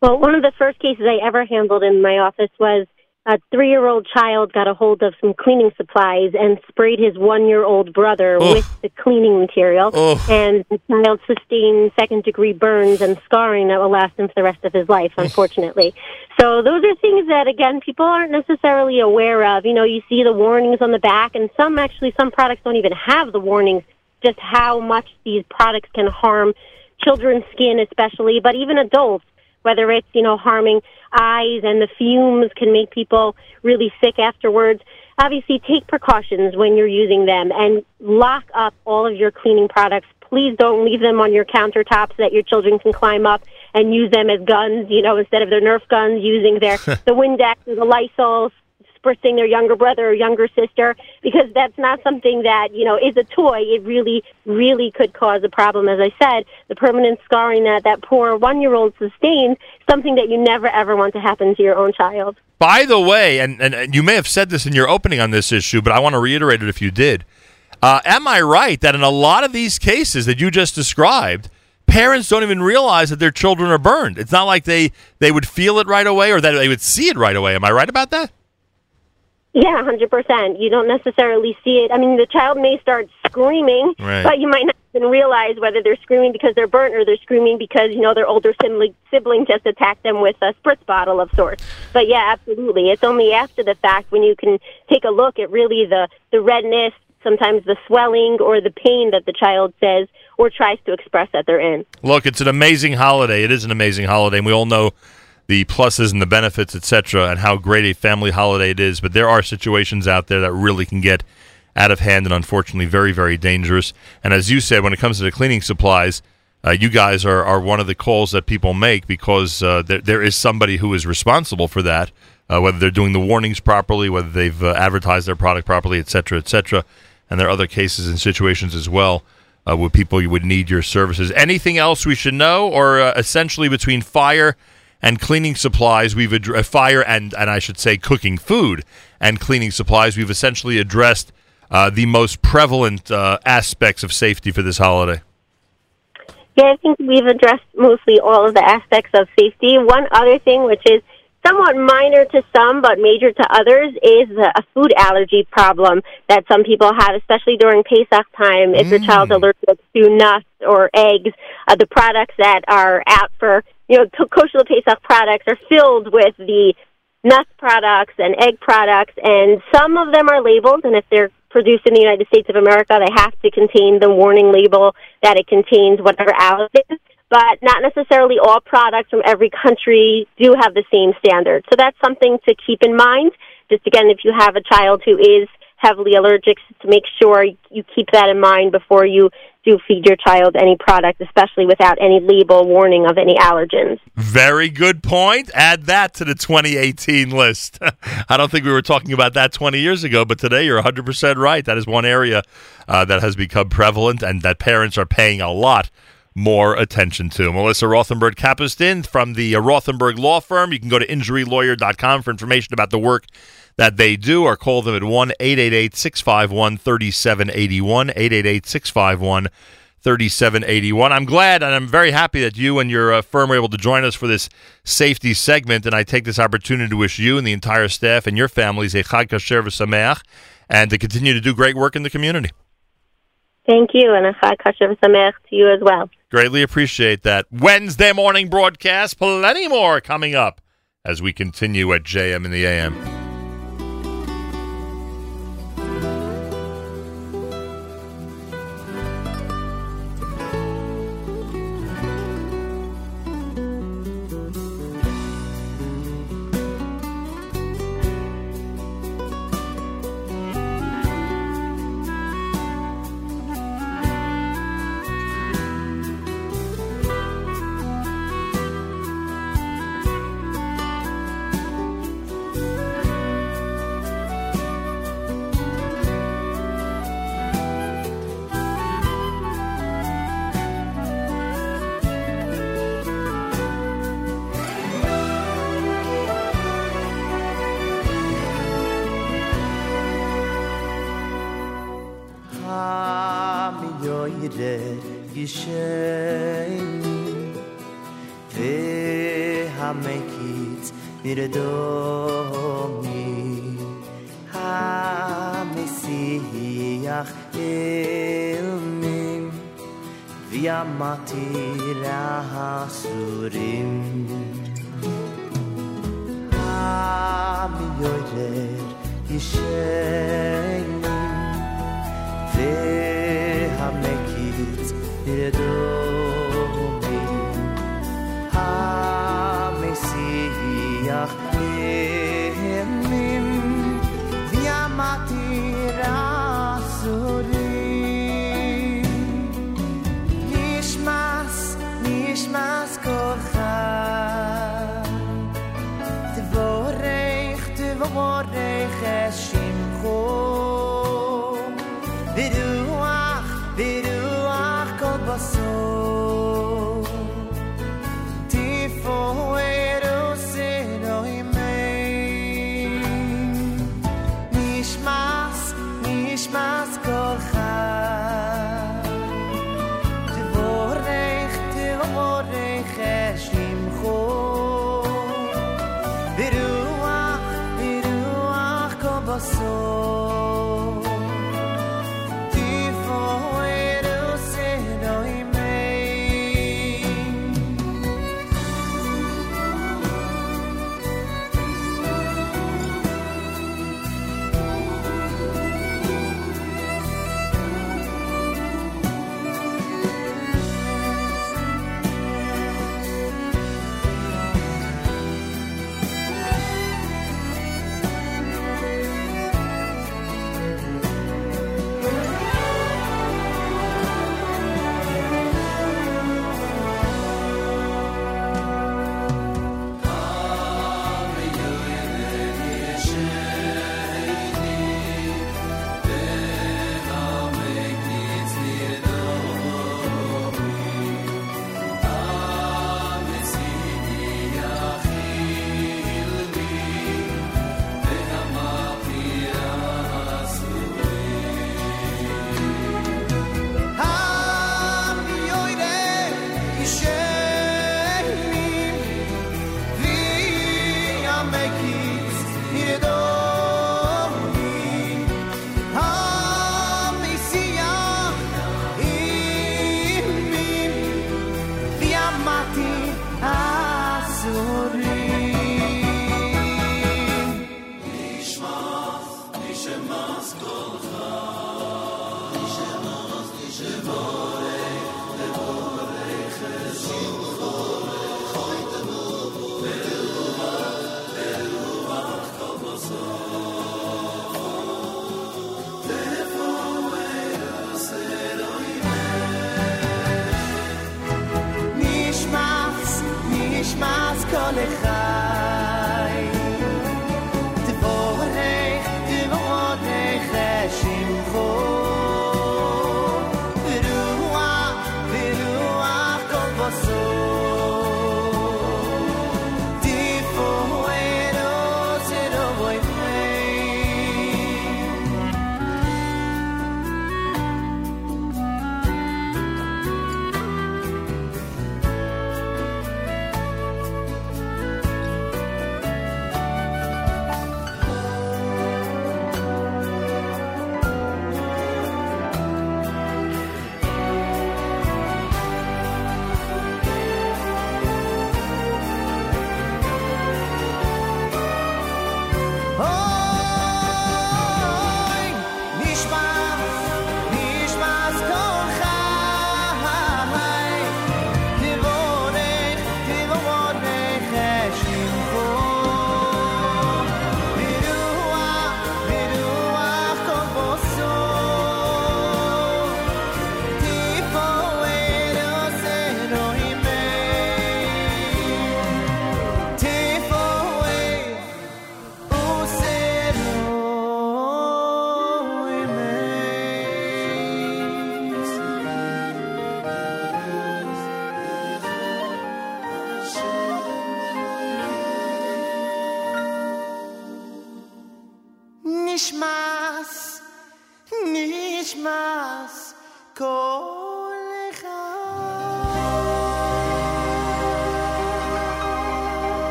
Well, one of the first cases I ever handled in my office was a three year old child got a hold of some cleaning supplies and sprayed his one year old brother Ugh. with the cleaning material. Ugh. And the child sustained second degree burns and scarring that will last him for the rest of his life, unfortunately. So those are things that, again, people aren't necessarily aware of. You know, you see the warnings on the back, and some actually, some products don't even have the warnings, just how much these products can harm children's skin, especially, but even adults whether it's you know harming eyes and the fumes can make people really sick afterwards. Obviously take precautions when you're using them and lock up all of your cleaning products. Please don't leave them on your countertops that your children can climb up and use them as guns you know instead of their nerf guns using their the windex or the lysol spritzing their younger brother or younger sister because that's not something that you know is a toy. It really really could cause a problem. As i said the permanent scarring that that poor one year old sustained something that you never ever want to happen to your own child. By the way, and, and, and you may have said this in your opening on this issue, but I want to reiterate it if you did. Uh, am I right that in a lot of these cases that you just described, parents don't even realize that their children are burned? It's not like they, they would feel it right away or that they would see it right away. Am I right about that? yeah hundred percent you don't necessarily see it i mean the child may start screaming Right. but you might not even realize whether they're screaming because they're burnt or they're screaming because you know their older sibling sibling just attacked them with a spritz bottle of sorts but yeah absolutely it's only after the fact when you can take a look at really the the redness sometimes the swelling or the pain that the child says or tries to express that they're in Look, it's an amazing holiday. It is an amazing holiday, and we all know the pluses and the benefits, etc., and how great a family holiday it is. But there are situations out there that really can get out of hand and unfortunately very, very dangerous. And as you said, when it comes to the cleaning supplies, uh, you guys are, are one of the calls that people make because uh, there, there is somebody who is responsible for that, uh, whether they're doing the warnings properly, whether they've uh, advertised their product properly, etc., etc. And there are other cases and situations as well uh, people you would need your services. Anything else we should know, or uh, essentially between fire and cleaning supplies, we've addr- uh, fire and and I should say cooking food and cleaning supplies, we've essentially addressed uh, the most prevalent uh, aspects of safety for this holiday. Yeah, I think we've addressed mostly all of the aspects of safety. One other thing, which is somewhat minor to some but major to others is a food allergy problem that some people have, especially during Pesach time. If your child's allergic to nuts or eggs, uh, the products that are out for you know kosher Pesach products are filled with the nut products and egg products, and some of them are labeled, and if they're produced in the United States of America, they have to contain the warning label that it contains whatever allergens. But not necessarily all products from every country do have the same standard. So that's something to keep in mind. Just again, if you have a child who is heavily allergic, to make sure you keep that in mind before you do feed your child any product, especially without any label warning of any allergens. Very good point. Add that to the 2018 list. I don't think we were talking about that 20 years ago, but today you're 100% right. That is one area uh, that has become prevalent and that parents are paying a lot more attention to. Melissa Rothenberg Kapustin from the Rothenberg Law Firm. You can go to injurylawyer.com for information about the work that they do or call them at 1 888 651 3781. 888 651 3781. I'm glad and I'm very happy that you and your uh, firm were able to join us for this safety segment. And I take this opportunity to wish you and the entire staff and your families a Chag Kasher v'Sameach and to continue to do great work in the community. Thank you, and a Chag Kasher V'Sameach to you as well. Greatly appreciate that. Wednesday morning broadcast, plenty more coming up as we continue at JM in the AM.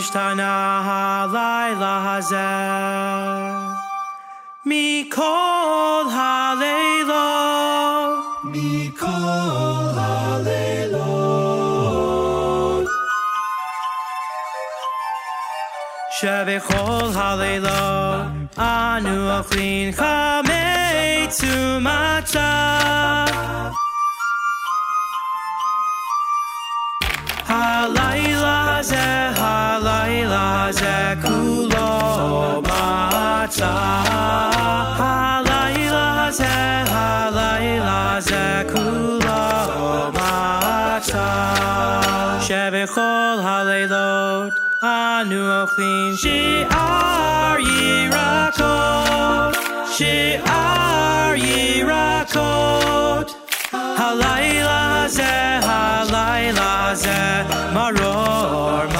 Nishtana Laila Hallelujah, Me call Hallelujah, Me call Halelo. Shabbat call Halelo. Anu Achlin Hamei Tumacha. Shevechol anu she'ar yirakot, she'ar yirakot. Halayla hazeh, halayla ze maror.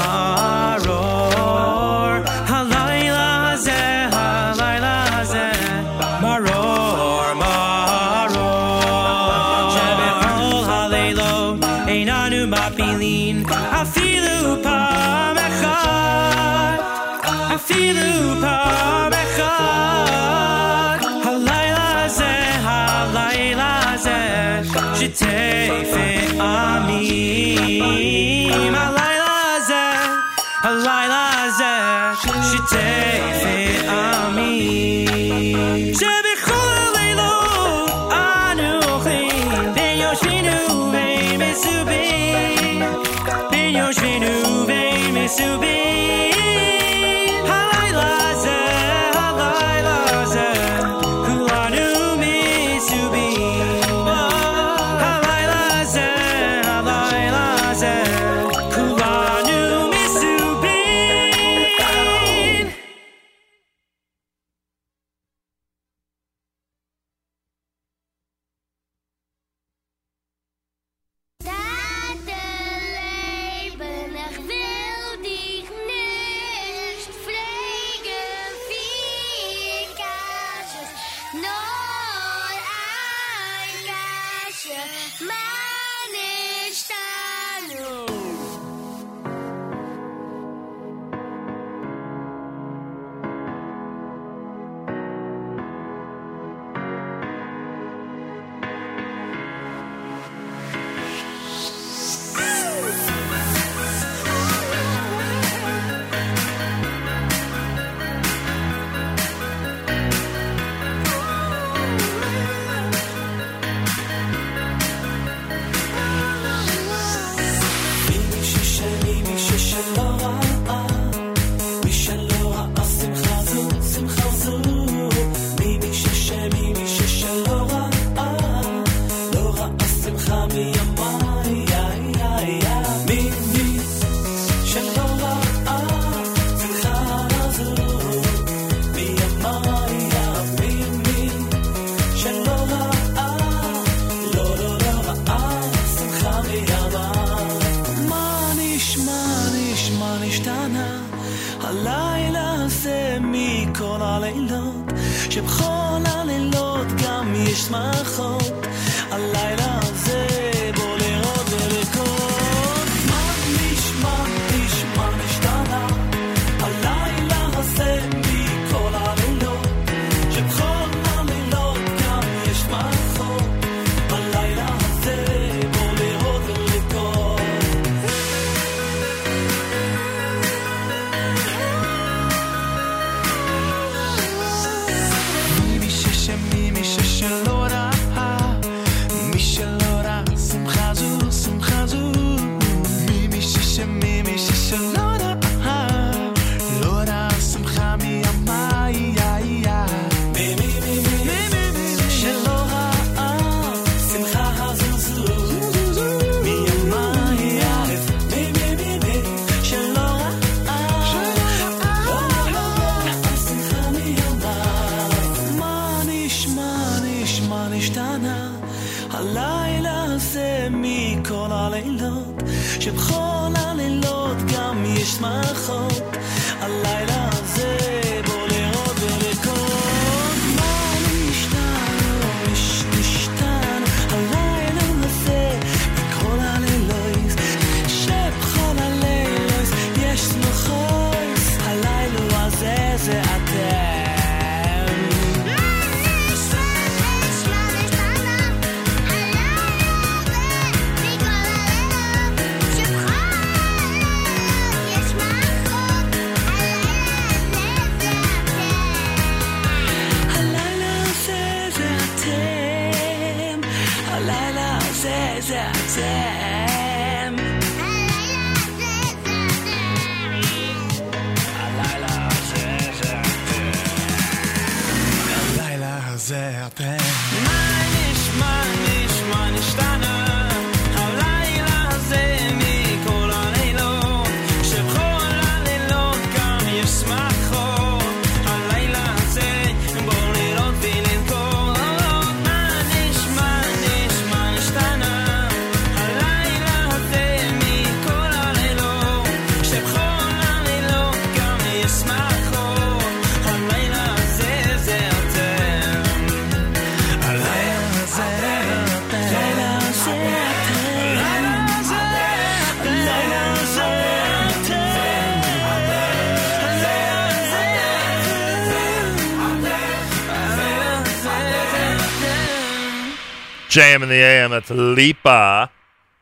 JM in the AM, that's Lipa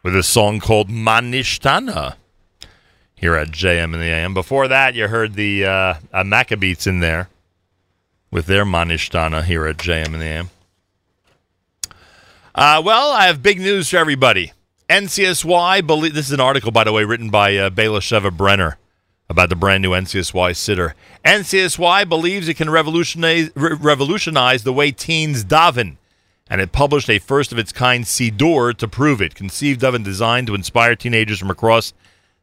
with a song called Manishtana here at JM in the AM. Before that, you heard the uh, uh, Maccabeats in there with their Manishtana here at JM in the AM. Uh, well, I have big news for everybody. NCSY, believe, this is an article, by the way, written by uh, Bayla Sheva Brenner about the brand new NCSY siddur. NCSY believes it can revolutionize, re- revolutionize the way teens daven, and it published a first of its kind Siddur to prove it. Conceived of and designed to inspire teenagers from across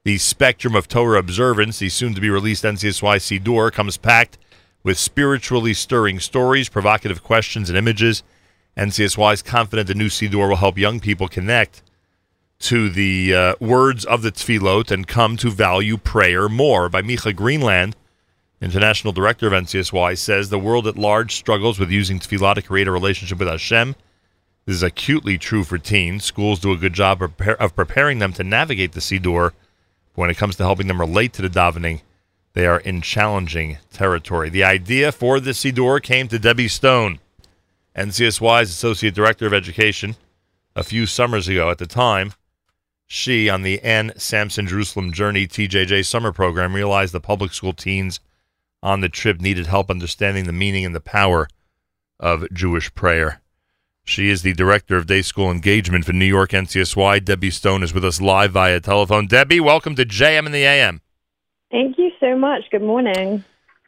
the spectrum of Torah observance, the soon to be released NCSY Siddur comes packed with spiritually stirring stories, provocative questions, and images. NCSY is confident the new Siddur will help young people connect to the uh, words of the Tefillot and come to value prayer more. By Micha Greenland, international director of NCSY, says the world at large struggles with using Tefillah to create a relationship with Hashem. This is acutely true for teens. Schools do a good job of, preparing them to navigate the Siddur. But when it comes to helping them relate to the davening, they are in challenging territory. The idea for the Siddur came to Debbie Stone, NCSY's Associate Director of Education, a few summers ago. At the time, she, on the Anne Samson Jerusalem Journey TJJ summer program, realized the public school teens on the trip needed help understanding the meaning and the power of Jewish prayer. She is the director of day school engagement for New York NCSY. Debbie Stone is with us live via telephone. Debbie, welcome to JM in the AM. Thank you so much. Good morning.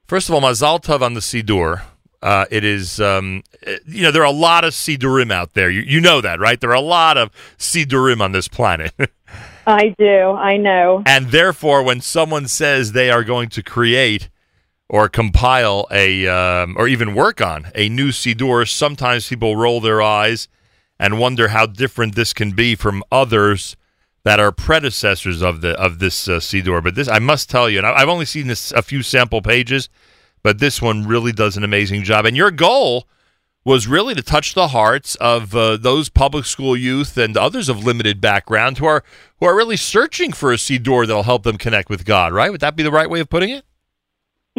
First of all, Mazal Tov on the Siddur. Uh, it is, um, you know, there are a lot of Siddurim out there. You, you know that, right? There are a lot of Siddurim on this planet. I do. I know. and therefore, when someone says they are going to create or compile a, um, or even work on a new Siddur, sometimes people roll their eyes and wonder how different this can be from others that are predecessors of the of this uh, Siddur. But this, I must tell you, and I've only seen this a few sample pages, but this one really does an amazing job. And your goal was really to touch the hearts of uh, those public school youth and others of limited background who are who are really searching for a Siddur that'll help them connect with God. Right? Would that be the right way of putting it?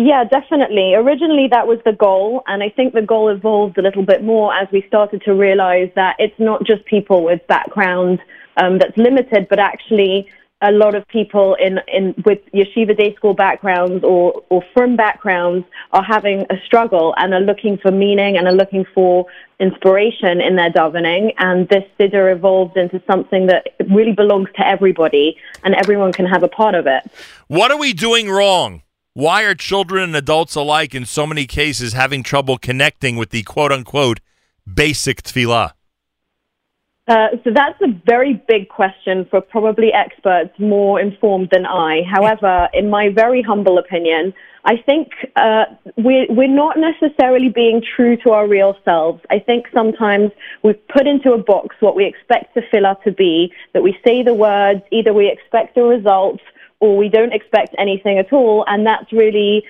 Yeah, definitely. Originally, that was the goal, and I think the goal evolved a little bit more as we started to realize that it's not just people with background um, that's limited, but actually a lot of people in, in with yeshiva day school backgrounds or, or from backgrounds are having a struggle and are looking for meaning and are looking for inspiration in their davening. And this siddur evolved into something that really belongs to everybody, and everyone can have a part of it. What are we doing wrong? Why are children and adults alike in so many cases having trouble connecting with the quote unquote basic tefillah? Uh, so that's a very big question for probably experts more informed than I. However, in my very humble opinion, I think uh, we're, we're not necessarily being true to our real selves. I think sometimes we've put into a box what we expect tefillah to be, that we say the words, either we expect the results or we don't expect anything at all, and that's really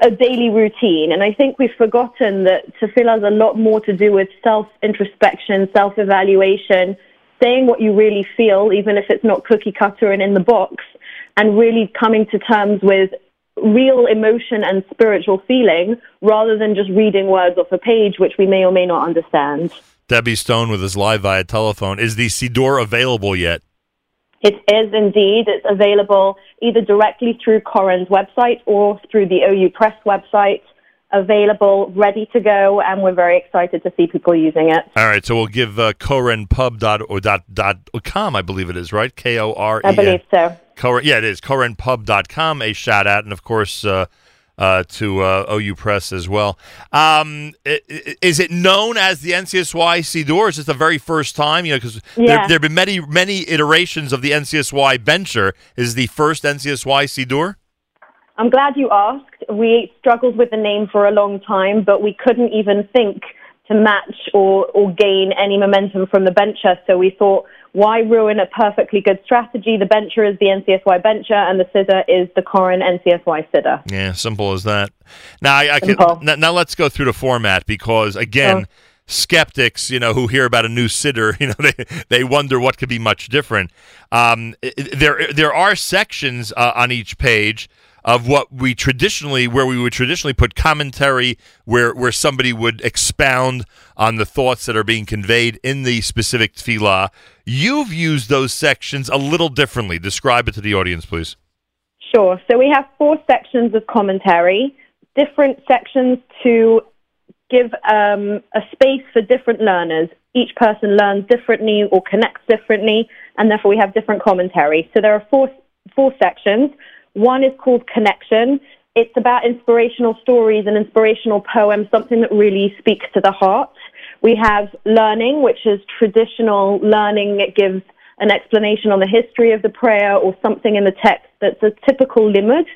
a daily routine. And I think we've forgotten that tefillah has a lot more to do with self introspection, self evaluation, saying what you really feel, even if it's not cookie cutter and in the box, and really coming to terms with real emotion and spiritual feeling rather than just reading words off a page, which we may or may not understand. Debbie Stone with us live via telephone. Is the Siddur available yet? It is indeed. It's available either directly through Koren's website or through the OU Press website. Available, ready to go, and we're very excited to see people using it. All right, so we'll give uh, korenpub.com, dot, dot com, I believe it is, right? K O R E. I believe so. Koren, yeah, it is. korenpub.com, a shout out, and of course uh, uh, to uh, OU Press as well. Um, is it known as the NCSY Siddur? Is this the very first time? You know, because there, Yeah. there have been many, many iterations of the NCSY Bencher. Is the first NCSY Siddur? I'm glad you asked. We struggled with the name for a long time, but we couldn't even think to match or, or gain any momentum from the bencher. So we thought, why ruin a perfectly good strategy? The bencher is the NCSY bencher, and the siddur is the Koren NCSY siddur. Yeah, simple as that. Now, I, I can, now, now let's go through the format because again, skeptics, you know, who hear about a new siddur, you know, they they wonder what could be much different. Um, there there are sections uh, on each page of what we traditionally where we would traditionally put commentary where where somebody would expound on the thoughts that are being conveyed in the specific tefillah. You've used those sections a little differently. Describe it to the audience, please. Sure. So we have four sections of commentary, different sections to give um, a space for different learners. Each person learns differently or connects differently, and therefore we have different commentary. So there are four four sections. One is called connection. It's about inspirational stories and inspirational poems, something that really speaks to the heart. We have learning, which is traditional learning. It gives an explanation on the history of the prayer or something in the text that's a typical limud.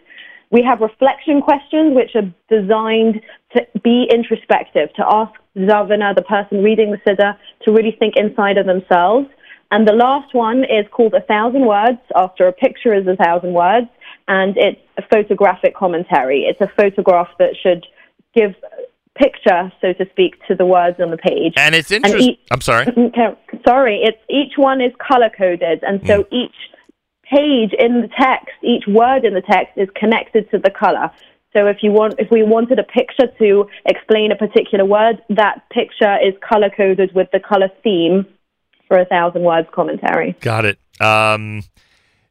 We have reflection questions, which are designed to be introspective, to ask Zavana, the person reading the Siddur, to really think inside of themselves. And the last one is called A Thousand Words, after a picture is a thousand words, and it's a photographic commentary. It's a photograph that should give picture, so to speak, to the words on the page. And it's interesting. each- I'm sorry. Sorry, it's each one is color coded, and so Mm. each page in the text, each word in the text is connected to the color. So if you want, if we wanted a picture to explain a particular word, that picture is color coded with the color theme for a thousand words commentary. Got it. Um,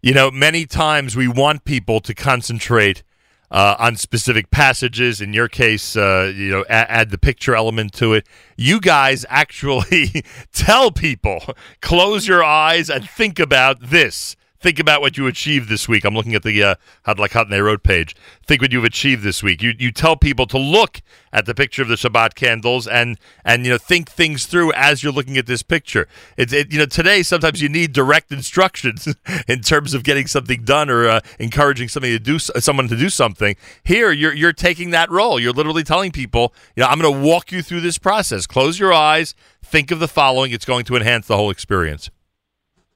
you know, many times we want people to concentrate uh, on specific passages. In your case, uh, you know, add the picture element to it. You guys actually tell people close your eyes and think about this. Think about what you achieved this week. I'm looking at the uh, Hadlak Road page. Think what you've achieved this week. You you tell people to look at the picture of the Shabbat candles and and you know think things through as you're looking at this picture. It's it, you know today sometimes you need direct instructions in terms of getting something done or uh, encouraging somebody to do someone to do something. Here you're you're taking that role. You're literally telling people, you know, I'm going to walk you through this process. Close your eyes. Think of the following. It's going to enhance the whole experience.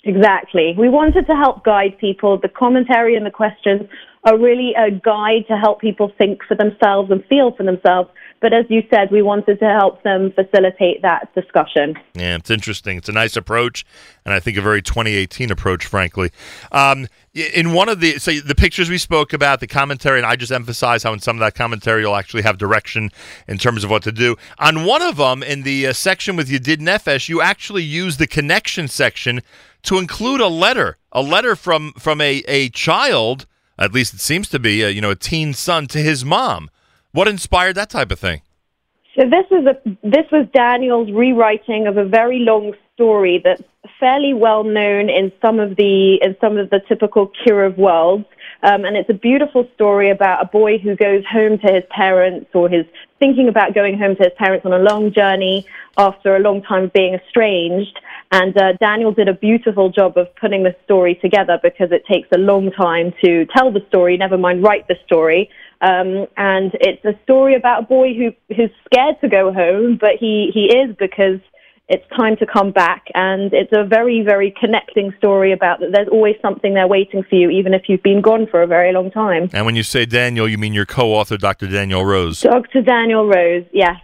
Exactly. We wanted to help guide people. The commentary and the questions are really a guide to help people think for themselves and feel for themselves. But as you said, we wanted to help them facilitate that discussion. Yeah, it's interesting. It's a nice approach, and I think a very 2018 approach, frankly. Um, in one of the so the pictures we spoke about, the commentary, and I just emphasize how in some of that commentary you'll actually have direction in terms of what to do. On one of them, in the uh, section with Yedid Nefesh, you actually use the connection section to include a letter, a letter from from a a child, at least it seems to be, a, you know, a teen son to his mom. What inspired that type of thing? So this is a this was Daniel's rewriting of a very long story that's fairly well known in some of the in some of the typical kiruv worlds. Um, and it's a beautiful story about a boy who goes home to his parents or his thinking about going home to his parents on a long journey after a long time of being estranged. And uh, Daniel did a beautiful job of putting the story together because it takes a long time to tell the story, never mind write the story. Um, and it's a story about a boy who who's scared to go home, but he he is because it's time to come back. And it's a very, very connecting story about that there's always something there waiting for you, even if you've been gone for a very long time. And when you say Daniel, you mean your co-author, Dr. Daniel Rose. Dr. Daniel Rose, yes.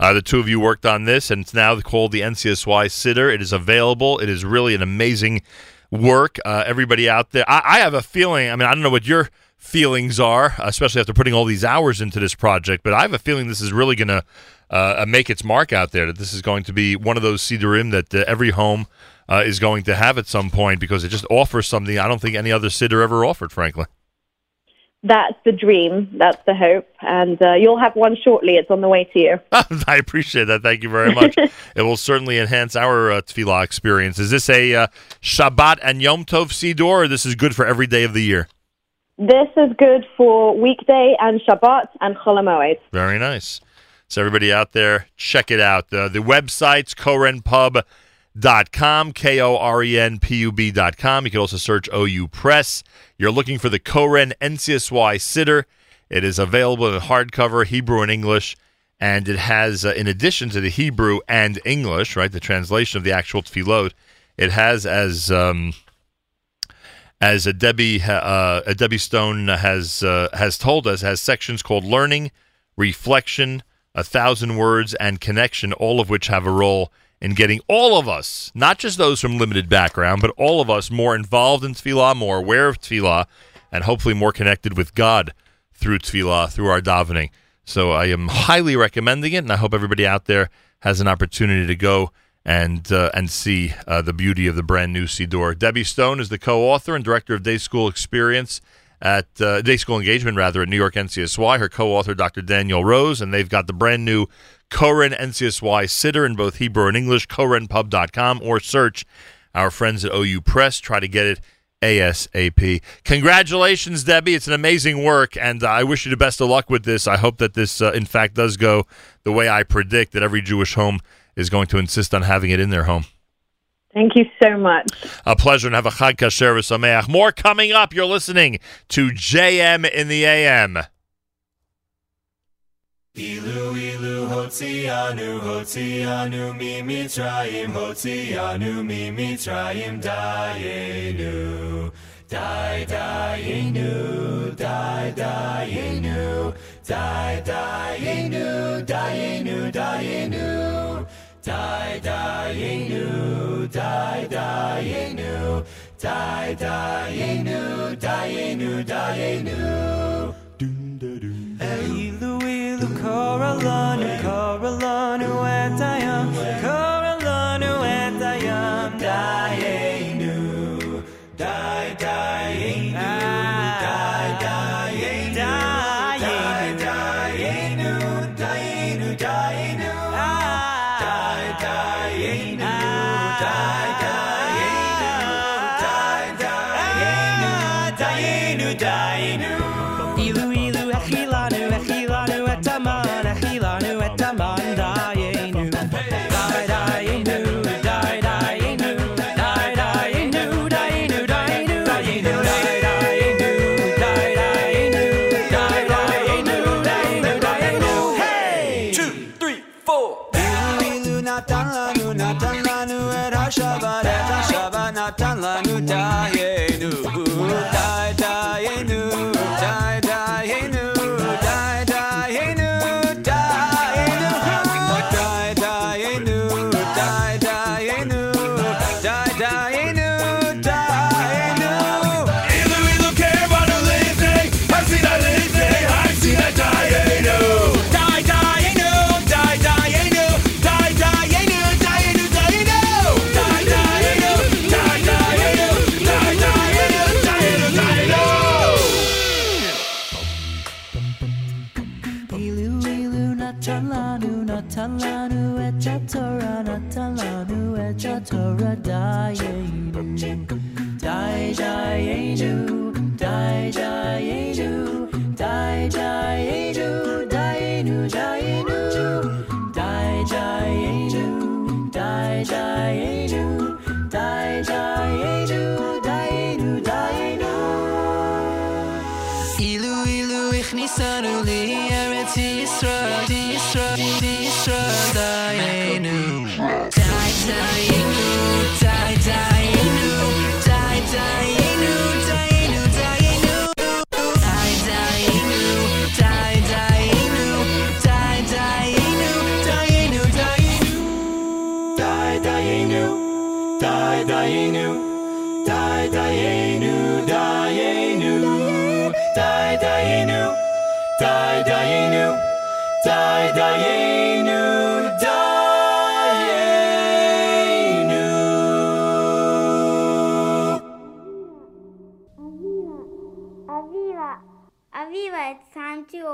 Uh, the two of you worked on this, and it's now called the NCSY Siddur. It is available. It is really an amazing work. Uh, everybody out there, I, I have a feeling. I mean, I don't know what your feelings are, especially after putting all these hours into this project, but I have a feeling this is really going to uh, make its mark out there. That this is going to be one of those Siddurim that uh, every home uh, is going to have at some point because it just offers something I don't think any other siddur ever offered, frankly. That's the dream. That's the hope. And uh, you'll have one shortly. It's on the way to you. I appreciate that. Thank you very much. it will certainly enhance our uh, tefillah experience. Is this a uh, Shabbat and Yom Tov Siddur, or this is good for every day of the year? This is good for weekday and Shabbat and Chol Very nice. So everybody out there, check it out. Uh, the website's korenpub.com, K-O-R-E-N-P-U-B dot com. K O R E N P U B dot com. You can also search OU Press. You're looking for the Koren NCSY Siddur. It is available in hardcover, Hebrew and English, and it has, uh, in addition to the Hebrew and English, right, the translation of the actual tefillot, it has as um, as a Debbie uh, a Debbie Stone has uh, has told us, has sections called learning, reflection, a thousand words, and connection, all of which have a role in getting all of us, not just those from limited background, but all of us more involved in tefillah, more aware of tefillah, and hopefully more connected with God through tefillah, through our davening. So I am highly recommending it, and I hope everybody out there has an opportunity to go and uh, and see uh, the beauty of the brand new Siddur. Debbie Stone is the co-author and director of Day School Experience at uh, Day School Engagement, rather at New York NCSY. Her co-author, Dr. Daniel Rose, and they've got the brand new Koren NCSY Siddur in both Hebrew and English. KorenPub.com or search our friends at OU Press. Try to get it ASAP. Congratulations, Debbie. It's an amazing work, and uh, I wish you the best of luck with this. I hope that this, uh, in fact, does go the way I predict that every Jewish home is going to insist on having it in their home. Thank you so much. A pleasure and have a Chag Kasher v'Sameach. More coming up. You're listening to JM in the AM. Ilu ilu hotzianu hotzianu mi mitzrayim hotzianu mi mitzrayim dayenu die dayenu die dayenu die dayenu dayenu dayenu die dayenu die dayenu die dayenu dayenu dayenu Ilu ilu koralanu koralanu etayam koralanu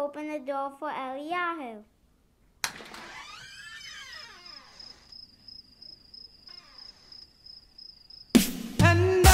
open the door for Eliyahu. And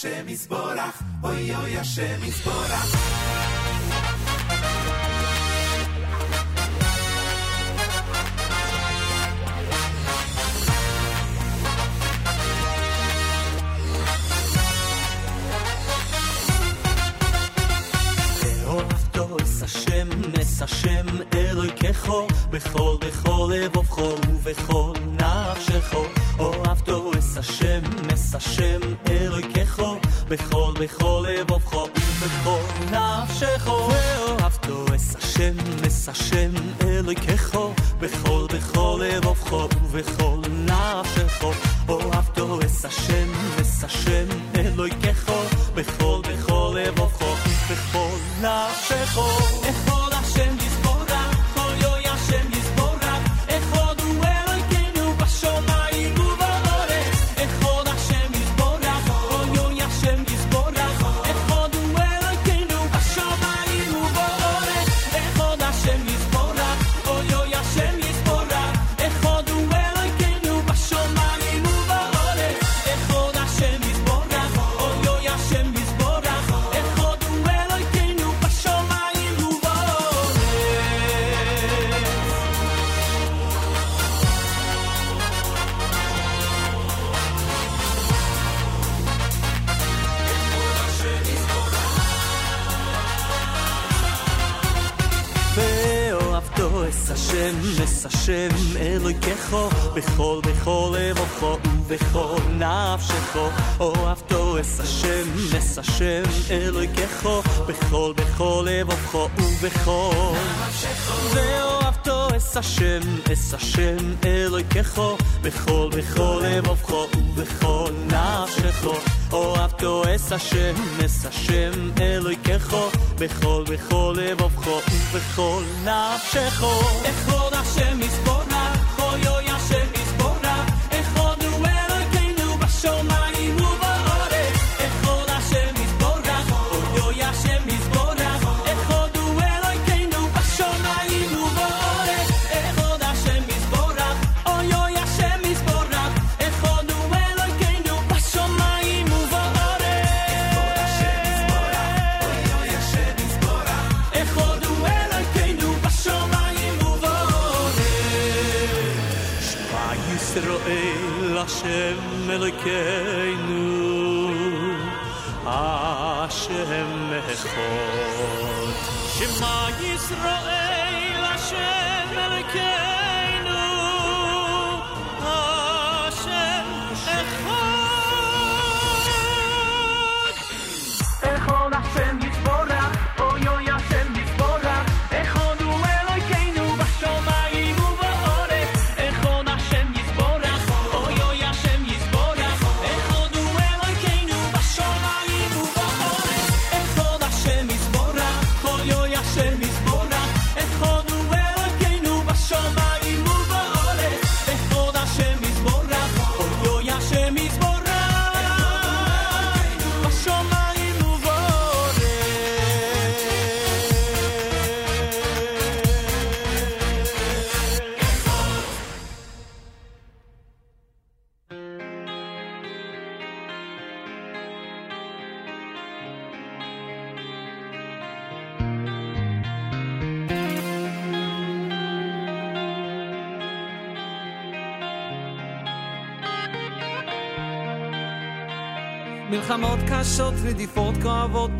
השם יסבורך, אוי אוי השם יסבורך.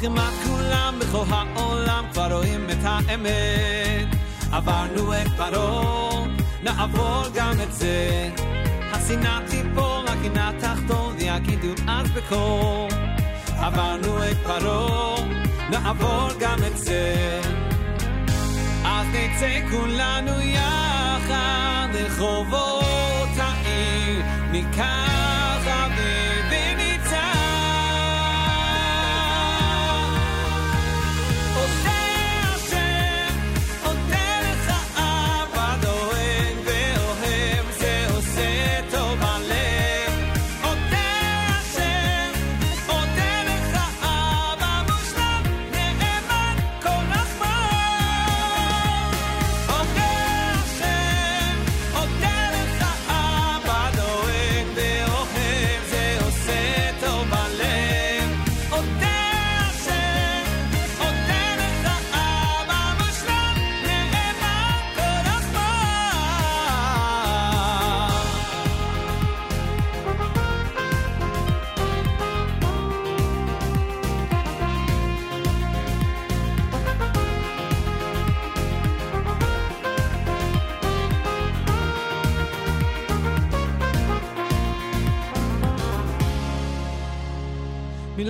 וכמעט כולם בכל העולם כבר רואים את האמת. עברנו את פרעה, נעבור גם את זה. השנאה תיפול, הגינה תחתון, יגידו אז בקול. עברנו את פרעה, נעבור גם את זה. אז נצא כולנו יחד לרחובות העיר, ניקח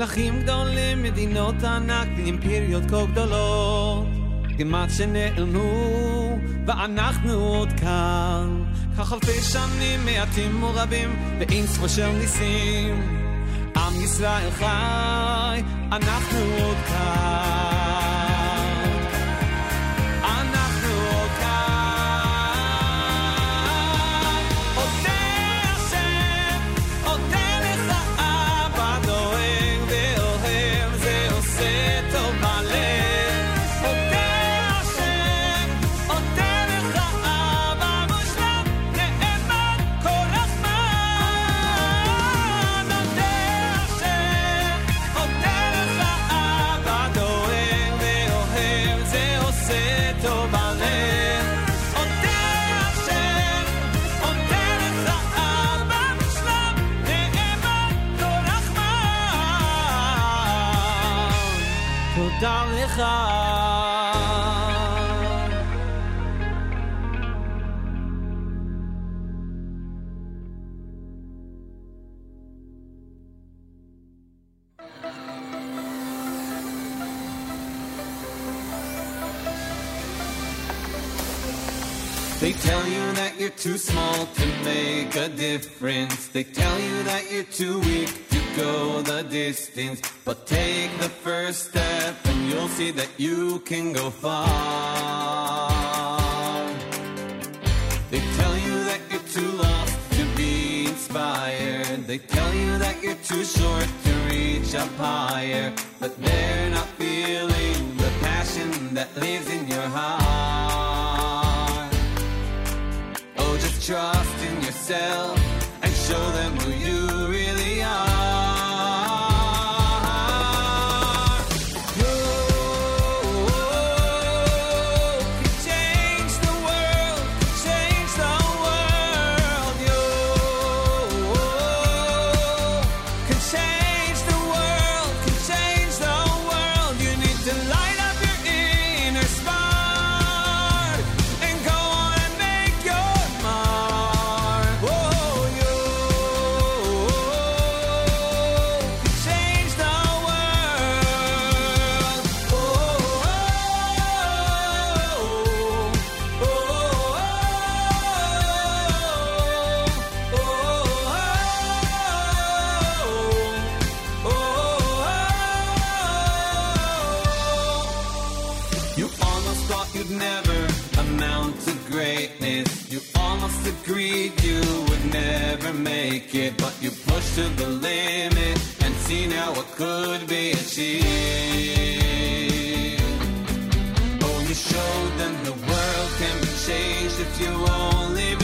מלכים גדולים, מדינות ענק ואימפריות כה גדולות. כמעט שנעלמו, ואנחנו עוד כאן. כך אלפי שנים מעטים ורבים ואין ספור של ניסים. עם ישראל חי, אנחנו עוד כאן They tell you that you're too small to make a difference. They tell you that you're too weak go the distance. But take the first step and you'll see that you can go far. They tell you that you're too lost to be inspired. They tell you that you're too short to reach up higher. But they're not feeling the passion that lives in your heart. Oh, just trust in yourself and show them who you make it, but you pushed to the limit and see now what could be achieved. Oh, you showed them the world can be changed if you only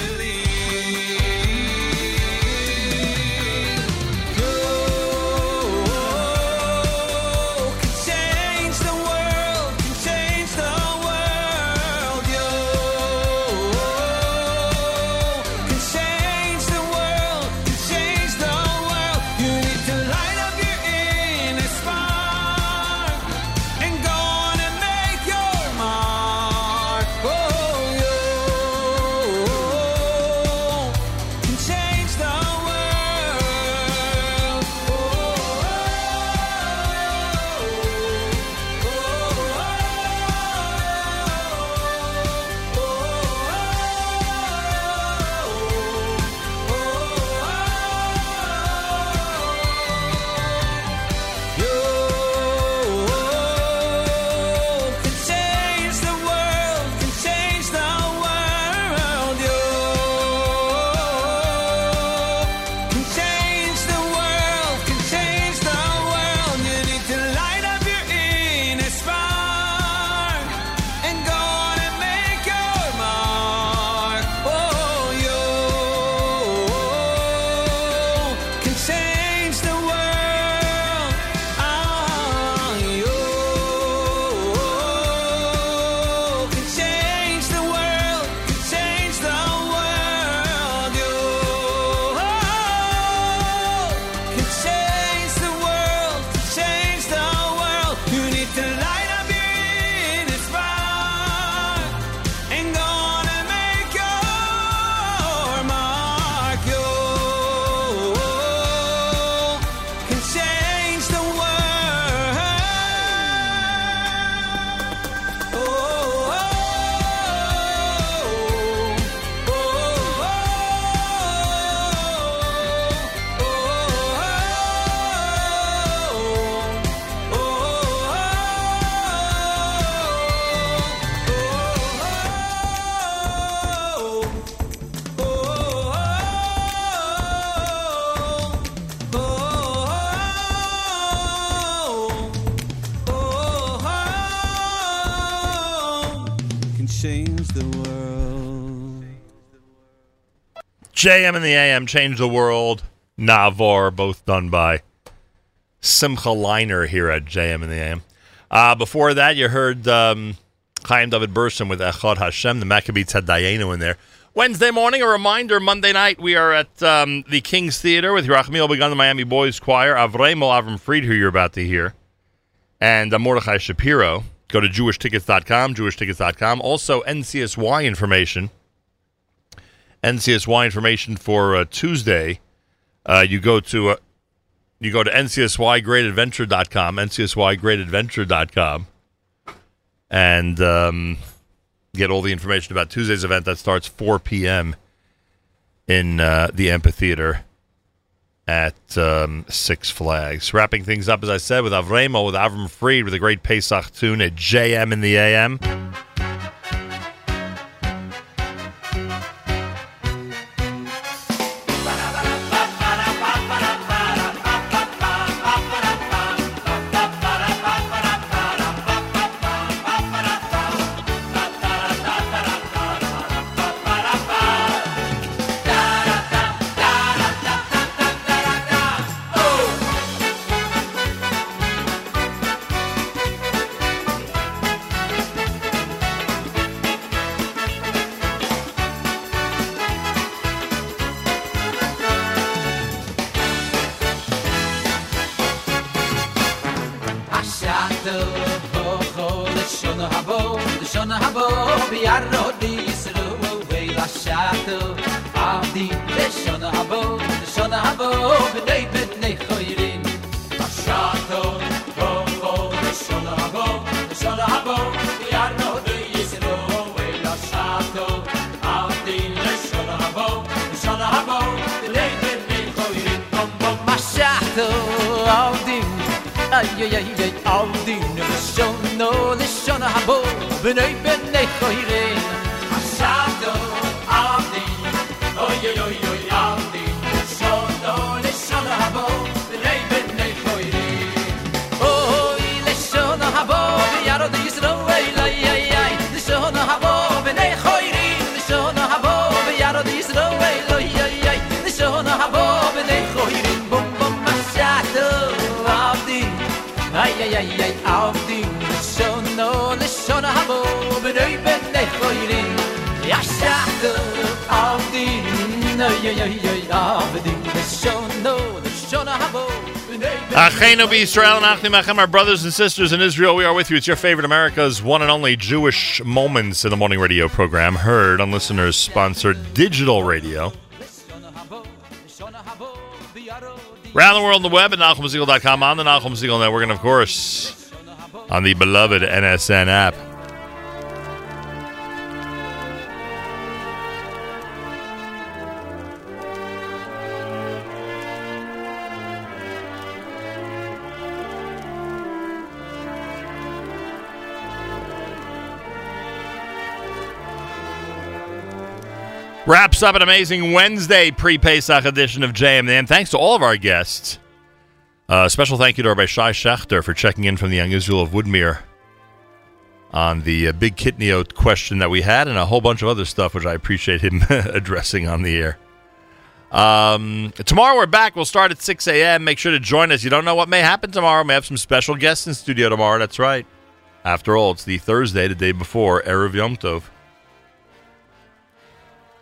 JM and the AM Change the World. Navor, both done by Simcha Leiner here at JM and the AM. Uh, before that, you heard um, Chaim David Burson with Echad Hashem, the Maccabees had Tzadayenu in there. Wednesday morning, a reminder, Monday night, we are at um, the King's Theater with Yerachmiel Begun, the Miami Boys Choir, Avremo Avram Fried, who you're about to hear, and uh, Mordechai Shapiro. Go to jewishtickets.com, jewishtickets.com. Also, NCSY information. NCSY information for uh, Tuesday. Uh, you go to uh, you go to ncsygreatadventure.com, ncsygreatadventure.com, and um, get all the information about Tuesday's event that starts 4 p.m. in uh, the amphitheater at um, Six Flags. Wrapping things up, as I said, with Avremo, with Avram Fried, with a great Pesach tune at JM in the AM. Achenu Israel and Achim Achem, our brothers and sisters in Israel, we are with you. It's your favorite America's one and only Jewish Moments in the Morning radio program, heard on listeners sponsored digital radio. Around the world on the web at NachumSegal.com, on the Nachum Segal Network, and of course, on the beloved NSN app. Wraps up an amazing Wednesday pre Pesach edition of JM. And thanks to all of our guests. Uh, special thank you to Rabbi Shay Schachter for checking in from the Israel of Woodmere on the uh, big kitniot question that we had and a whole bunch of other stuff, which I appreciate him addressing on the air. Um, tomorrow we're back. We'll start at 6 a.m. Make sure to join us. You don't know what may happen tomorrow. We may have some special guests in studio tomorrow. That's right. After all, it's the Thursday, the day before Erev Yom Tov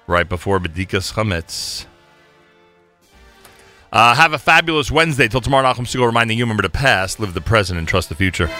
right before Bedikas Chametz. Uh, have a fabulous Wednesday. Till tomorrow, Nachum Segal reminding you remember the past, live the present, and trust the future.